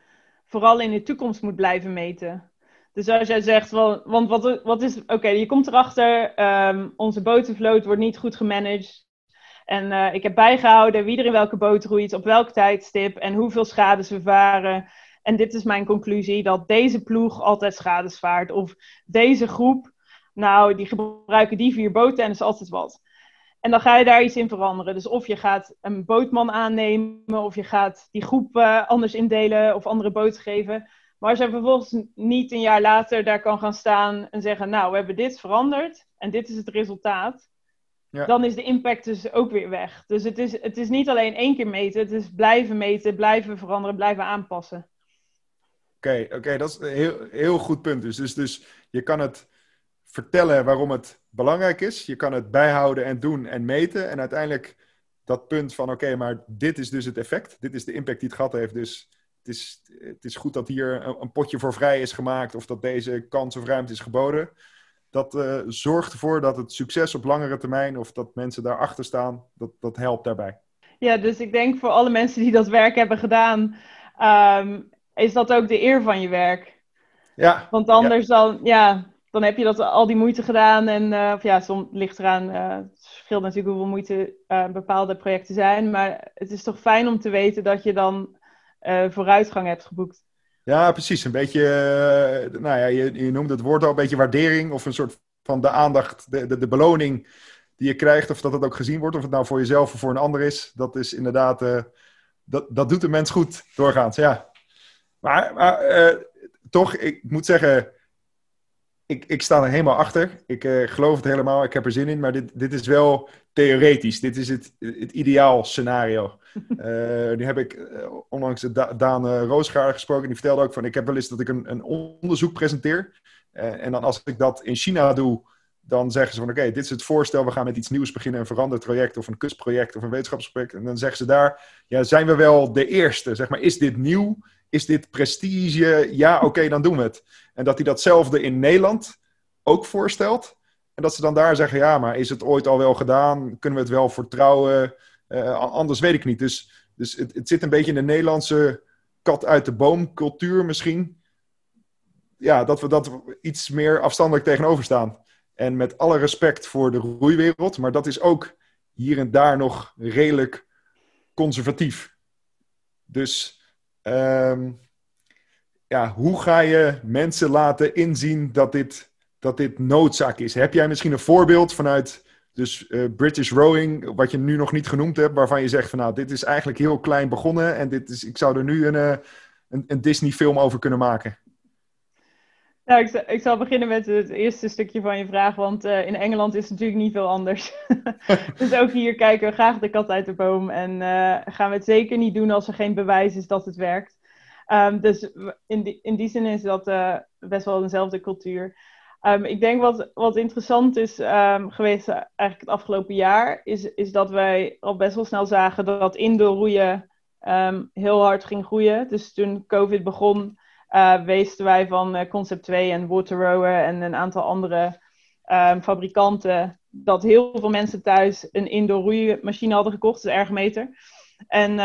vooral in de toekomst moet blijven meten. Dus als jij zegt, want wat, wat is, oké, okay, je komt erachter, um, onze botenvloot wordt niet goed gemanaged. En uh, ik heb bijgehouden wie er in welke boot roeit, op welk tijdstip en hoeveel schades we varen. En dit is mijn conclusie, dat deze ploeg altijd schades vaart. Of deze groep, nou, die gebruiken die vier boten en is altijd wat. En dan ga je daar iets in veranderen. Dus of je gaat een bootman aannemen, of je gaat die groep uh, anders indelen of andere boten geven. Maar als je vervolgens niet een jaar later daar kan gaan staan en zeggen, nou, we hebben dit veranderd en dit is het resultaat ja. dan is de impact dus ook weer weg. Dus het is, het is niet alleen één keer meten, het is blijven meten, blijven veranderen, blijven aanpassen.
Oké, oké, dat is een heel, heel goed punt. Dus, dus, dus je kan het vertellen waarom het belangrijk is. Je kan het bijhouden en doen en meten. En uiteindelijk dat punt van oké, maar dit is dus het effect. Dit is de impact die het gehad heeft. Dus het is, het is goed dat hier een, een potje voor vrij is gemaakt of dat deze kans of ruimte is geboden. Dat uh, zorgt ervoor dat het succes op langere termijn of dat mensen daarachter staan, dat, dat helpt daarbij.
Ja, dus ik denk voor alle mensen die dat werk hebben gedaan, um, is dat ook de eer van je werk.
Ja.
Want anders dan, ja, dan heb je dat al die moeite gedaan. En uh, of ja, soms ligt eraan, uh, het verschilt natuurlijk hoeveel moeite bepaalde projecten zijn. Maar het is toch fijn om te weten dat je dan vooruitgang hebt geboekt.
Ja, precies. Een beetje, nou ja, je, je noemde het woord al een beetje waardering of een soort van de aandacht, de, de, de beloning die je krijgt. Of dat het ook gezien wordt, of het nou voor jezelf of voor een ander is. Dat is inderdaad, dat, dat doet de mens goed doorgaans, ja. Maar, maar toch, ik moet zeggen ik, ik sta er helemaal achter. Ik geloof het helemaal. Ik heb er zin in. Maar dit, dit is wel theoretisch. Dit is het, het ideaal scenario. Uh, nu heb ik uh, onlangs da Daan Roosgaard gesproken. Die vertelde ook van... Ik heb wel eens dat ik een, een onderzoek presenteer. en dan als ik dat in China doe... Dan zeggen ze van oké, dit is het voorstel. We gaan met iets nieuws beginnen. Een veranderd project of een kustproject of een wetenschapsproject. En dan zeggen ze daar... Ja, zijn we wel de eerste? Zeg maar, is dit nieuw? Is dit prestige? Ja, oké, dan doen we het. En dat hij datzelfde in Nederland ook voorstelt. Dat ze dan daar zeggen, ja, maar is het ooit al wel gedaan? Kunnen we het wel vertrouwen? Uh, anders weet ik niet. Dus, dus het, het zit een beetje in de Nederlandse kat uit de boom cultuur misschien. Ja, dat we dat iets meer afstandelijk tegenover staan. En met alle respect voor de roeiwereld, maar dat is ook hier en daar nog redelijk conservatief. Dus um, ja, hoe ga je mensen laten inzien dat dit, dat dit noodzaak is? Heb jij misschien een voorbeeld vanuit dus, uh, British Rowing, wat je nu nog niet genoemd hebt, waarvan je zegt van nou, dit is eigenlijk heel klein begonnen en dit is, ik zou er nu een, uh, een, een Disney-film over kunnen maken?
Nou, ik, ik, zal beginnen met het eerste stukje van je vraag, want uh, in Engeland is het natuurlijk niet veel anders. dus ook hier kijken we graag de kat uit de boom en gaan we het zeker niet doen als er geen bewijs is dat het werkt. Um, dus in die, in die zin is dat uh, best wel dezelfde cultuur. Um, ik denk wat, wat interessant is um, geweest eigenlijk het afgelopen jaar, is, is dat wij al best wel snel zagen dat indoor roeien heel hard ging groeien. Dus toen COVID begon, uh, weesten wij van Concept 2 en Waterrower en een aantal andere fabrikanten dat heel veel mensen thuis een indoor roeimachine hadden gekocht, dus ergometer. En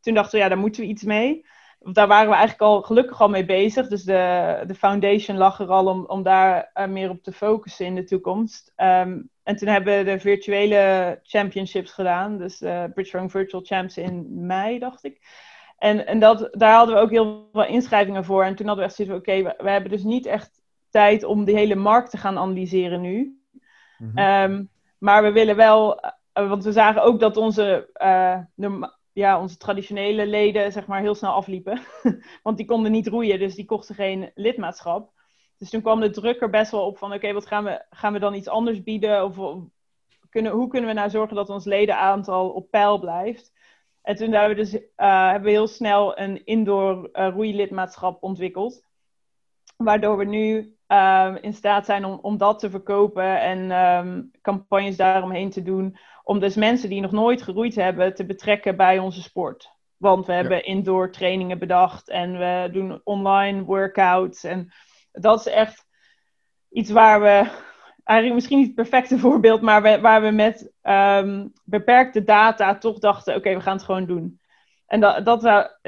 toen dachten we, ja, daar moeten we iets mee daar waren we eigenlijk al gelukkig al mee bezig. Dus de, de foundation lag er al om, om daar uh, meer op te focussen in de toekomst. Um, en toen hebben we de virtuele championships gedaan. Dus uh, British Rowing Virtual Champs in mei, dacht ik. En, en dat, daar hadden we ook heel veel inschrijvingen voor. En toen hadden we echt zoiets van, oké, we, we, hebben dus niet echt tijd om die hele markt te gaan analyseren nu. Mm -hmm. um, maar we willen wel, uh, want we zagen ook dat onze ja, onze traditionele leden zeg maar heel snel afliepen. Want die konden niet roeien, dus die kochten geen lidmaatschap. Dus toen kwam de druk er best wel op van oké, wat gaan we, gaan we dan iets anders bieden? Of, kunnen, hoe kunnen we nou zorgen dat ons ledenaantal op peil blijft? En toen hebben we, dus, uh, hebben we heel snel een indoor uh, roeilidmaatschap ontwikkeld. Waardoor we nu uh, in staat zijn om, om dat te verkopen en um, campagnes daaromheen te doen om dus mensen die nog nooit geroeid hebben te betrekken bij onze sport. Want we hebben indoor trainingen bedacht en we doen online workouts. En dat is echt iets waar we, eigenlijk misschien niet het perfecte voorbeeld, maar we, waar we met um, beperkte data toch dachten: oké, we gaan het gewoon doen. En dat, dat,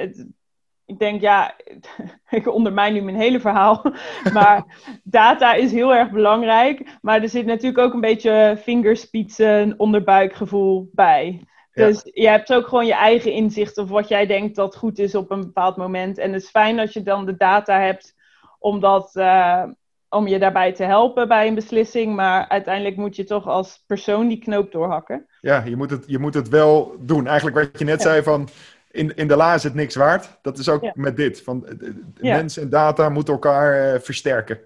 ik denk, ja, ik ondermijn nu mijn hele verhaal. Maar data is heel erg belangrijk. Maar er zit natuurlijk ook een beetje vingerspitsen, onderbuikgevoel bij. Dus je hebt ook gewoon je eigen inzicht of wat jij denkt dat goed is op een bepaald moment. En het is fijn dat je dan de data hebt om, dat, uh, om je daarbij te helpen bij een beslissing. Maar uiteindelijk moet je toch als persoon die knoop doorhakken.
Ja, je moet het, je moet het wel doen. Eigenlijk wat je net zei van in, in de la is het niks waard. Dat is ook met dit. Van, ja. Mens en data moeten elkaar uh, versterken.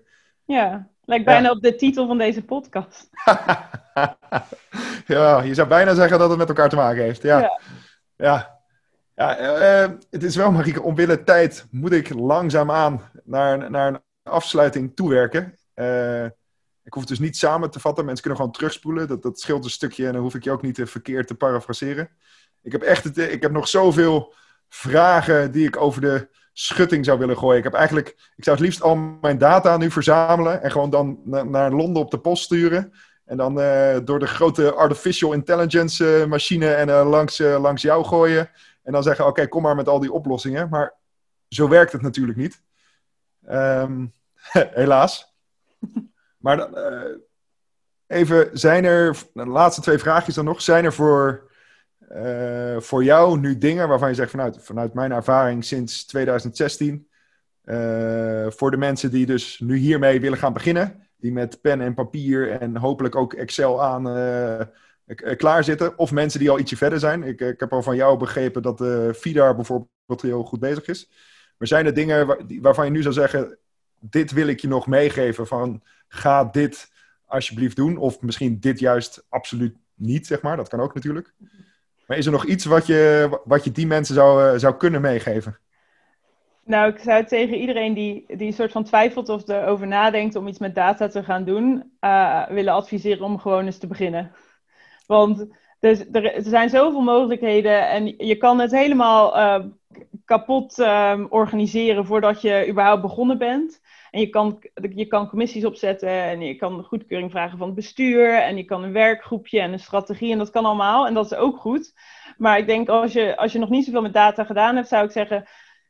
Ja, lijkt bijna op de titel van deze podcast.
ja, je zou bijna zeggen dat het met elkaar te maken heeft. Ja, ja. ja. uh, het is wel, Marieke, omwille tijd moet ik langzaamaan naar, naar een afsluiting toewerken. Uh, ik hoef het dus niet samen te vatten. Mensen kunnen gewoon terugspoelen. Dat, dat scheelt een stukje en dan hoef ik je ook niet verkeerd te parafraseren. Ik heb echt ik heb nog zoveel vragen die ik over de schutting zou willen gooien. Ik heb eigenlijk, ik zou het liefst al mijn data nu verzamelen en gewoon dan naar Londen op de post sturen. En dan uh, door de grote artificial intelligence uh, machine en uh, langs, langs jou gooien. En dan zeggen, oké, kom maar met al die oplossingen. Maar zo werkt het natuurlijk niet. Um, helaas. Maar even, zijn er, de laatste twee vraagjes dan nog. Zijn er voor uh, voor jou nu dingen waarvan je zegt vanuit, vanuit mijn ervaring sinds 2016, uh, eh, voor de mensen die dus nu hiermee willen gaan beginnen, die met pen en papier en hopelijk ook Excel aan uh, klaar zitten, of mensen die al ietsje verder zijn. Ik, ik heb al van jou begrepen dat FIDAR bijvoorbeeld heel goed bezig is. Maar zijn er dingen waar, waarvan je nu zou zeggen, dit wil ik je nog meegeven van ga dit alsjeblieft doen, of misschien dit juist absoluut niet, zeg maar. Dat kan ook natuurlijk. Maar is er nog iets wat je, wat je die mensen zou, eh, zou kunnen meegeven?
Nou, ik zou tegen iedereen die, die een soort van twijfelt of erover nadenkt om iets met data te gaan doen, uh, willen adviseren om gewoon eens te beginnen. Want dus, er, er, zijn zoveel mogelijkheden en je kan het helemaal uh, kapot um, organiseren voordat je überhaupt begonnen bent. En je kan, je kan commissies opzetten en je kan goedkeuring vragen van het bestuur. En je kan een werkgroepje en een strategie en dat kan allemaal. En dat is ook goed. Maar ik denk als je, als je nog niet zoveel met data gedaan hebt, zou ik zeggen...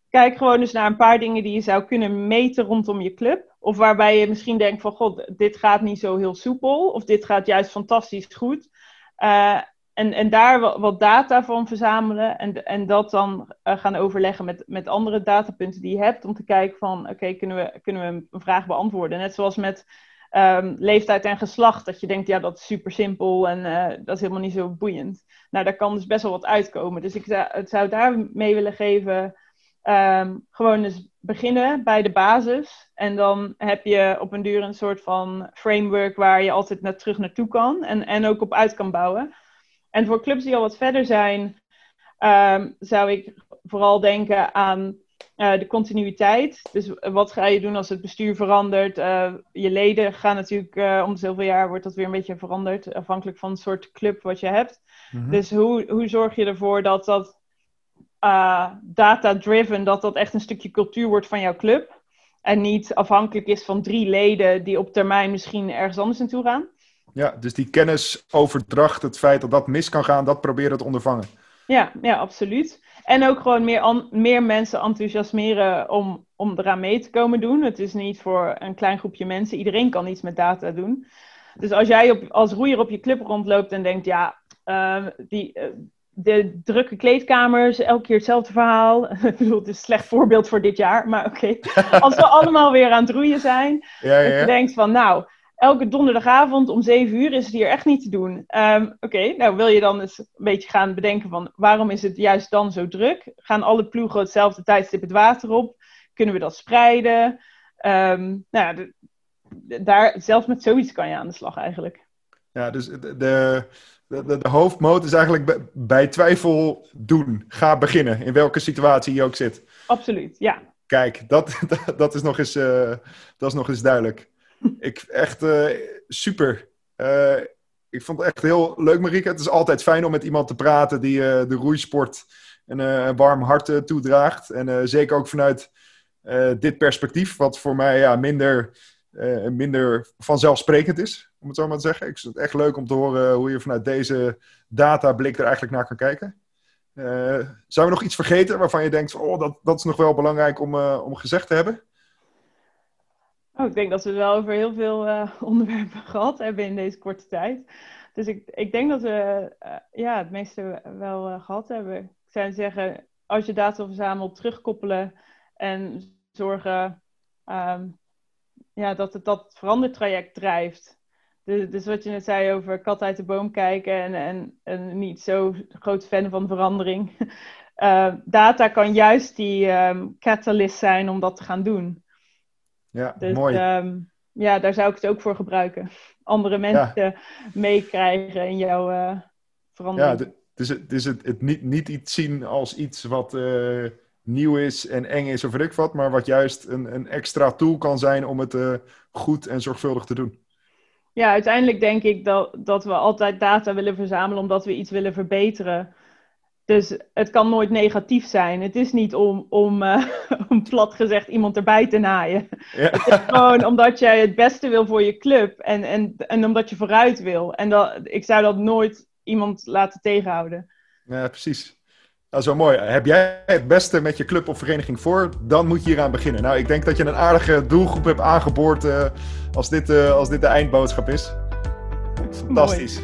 Kijk gewoon eens naar een paar dingen die je zou kunnen meten rondom je club. Of waarbij je misschien denkt van, god, dit gaat niet zo heel soepel. Of dit gaat juist fantastisch goed. Uh, en, en daar wat data van verzamelen en, en dat dan uh, gaan overleggen met, met andere datapunten die je hebt. Om te kijken van, oké, kunnen, we, kunnen we een vraag beantwoorden? Net zoals met um, leeftijd en geslacht. Dat je denkt, ja, dat is super simpel en uh, dat is helemaal niet zo boeiend. Nou, daar kan dus best wel wat uitkomen. Dus ik zou, het zou daar mee willen geven, um, gewoon eens beginnen bij de basis. En dan heb je op een duur een soort van framework waar je altijd naar, terug naartoe kan. En, en ook op uit kan bouwen. En voor clubs die al wat verder zijn, um, zou ik vooral denken aan uh, de continuïteit. Dus wat ga je doen als het bestuur verandert? Uh, je leden gaan natuurlijk uh, om zoveel jaar wordt dat weer een beetje veranderd, afhankelijk van het soort club wat je hebt. Mm -hmm. Dus hoe, hoe zorg je ervoor dat dat data-driven, dat dat echt een stukje cultuur wordt van jouw club? En niet afhankelijk is van drie leden die op termijn misschien ergens anders naartoe gaan.
Ja, dus die kennisoverdracht, het feit dat dat mis kan gaan, dat proberen te ondervangen.
Ja, ja, absoluut. En ook gewoon meer, meer mensen enthousiasmeren om, om eraan mee te komen doen. Het is niet voor een klein groepje mensen. Iedereen kan iets met data doen. Dus als jij op, als roeier op je club rondloopt en denkt, ja, uh, die, uh, de drukke kleedkamers, elke keer hetzelfde verhaal. ik bedoel, het is een slecht voorbeeld voor dit jaar, maar oké. Okay. Als we allemaal weer aan het roeien zijn, ja, ja. je denkt van, nou, elke donderdagavond om zeven uur is het hier echt niet te doen. Um, Oké, okay, nou wil je dan eens een beetje gaan bedenken van waarom is het juist dan zo druk? Gaan alle ploegen hetzelfde tijdstip het water op? Kunnen we dat spreiden? Um, nou, de, daar, zelfs met zoiets kan je aan de slag eigenlijk.
Ja, dus de, de, de, de hoofdmoot is eigenlijk bij, bij twijfel doen. Ga beginnen, in welke situatie je ook zit.
Absoluut, ja.
Kijk, dat, dat, dat is, nog eens, uh, dat is nog eens duidelijk ik, echt uh, super. Uh, ik vond het echt heel leuk, Marieke. Het is altijd fijn om met iemand te praten die uh, de roeisport een, warm hart toedraagt. En zeker ook vanuit dit perspectief, wat voor mij ja, minder, minder vanzelfsprekend is, om het zo maar te zeggen. Ik vind het echt leuk om te horen hoe je vanuit deze datablik er eigenlijk naar kan kijken. Zijn we nog iets vergeten waarvan je denkt, oh, dat, dat is nog wel belangrijk om, om gezegd te hebben?
Oh, ik denk dat we het wel over heel veel uh, onderwerpen gehad hebben in deze korte tijd. Dus ik, ik denk dat we uh, ja, het meeste wel uh, gehad hebben. Ik zou zeggen, als je data verzamelt, terugkoppelen en zorgen um, ja, dat het dat verandertraject drijft. Dus, dus, wat je net zei over kat uit de boom kijken en, en, en niet zo groot fan van verandering. data kan juist die um, catalyst zijn om dat te gaan doen.
Ja, dus, mooi. Um,
ja, daar zou ik het ook voor gebruiken. Andere mensen meekrijgen in jouw uh, verandering.
Ja, dus het, dus het, het niet, niet iets zien als iets wat uh, nieuw is en eng is of weet ik wat, maar wat juist een, een extra tool kan zijn om het uh, goed en zorgvuldig te doen.
Ja, uiteindelijk denk ik dat, dat we altijd data willen verzamelen omdat we iets willen verbeteren. Dus het kan nooit negatief zijn. Het is niet om, om, uh, om plat gezegd iemand erbij te naaien. Ja. Het is gewoon omdat jij het beste wil voor je club en, en, en omdat je vooruit wil. En dat, ik zou dat nooit iemand laten tegenhouden.
Ja, precies. Dat is wel mooi. Heb jij het beste met je club of vereniging voor, dan moet je hieraan beginnen. Nou, ik denk dat je een aardige doelgroep hebt aangeboord uh, als, dit, uh, als dit de eindboodschap is. Fantastisch.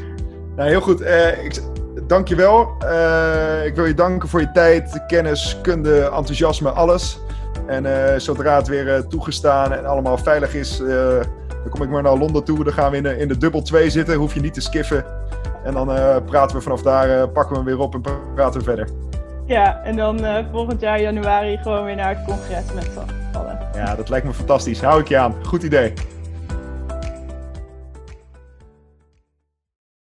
Nou, heel goed. Uh, ik, dankjewel. Uh, ik wil je danken voor je tijd, kennis, kunde, enthousiasme, alles. En uh, zodra het weer uh, toegestaan en allemaal veilig is, dan kom ik maar naar Londen toe. Dan gaan we in de, in de dubbel 2 zitten, hoef je niet te skiffen. En dan praten we vanaf daar, pakken we hem weer op en praten we verder.
Ja, en dan volgend jaar januari gewoon weer naar het congres met z'n allen.
Ja, dat lijkt me fantastisch. Hou ik je aan. Goed idee.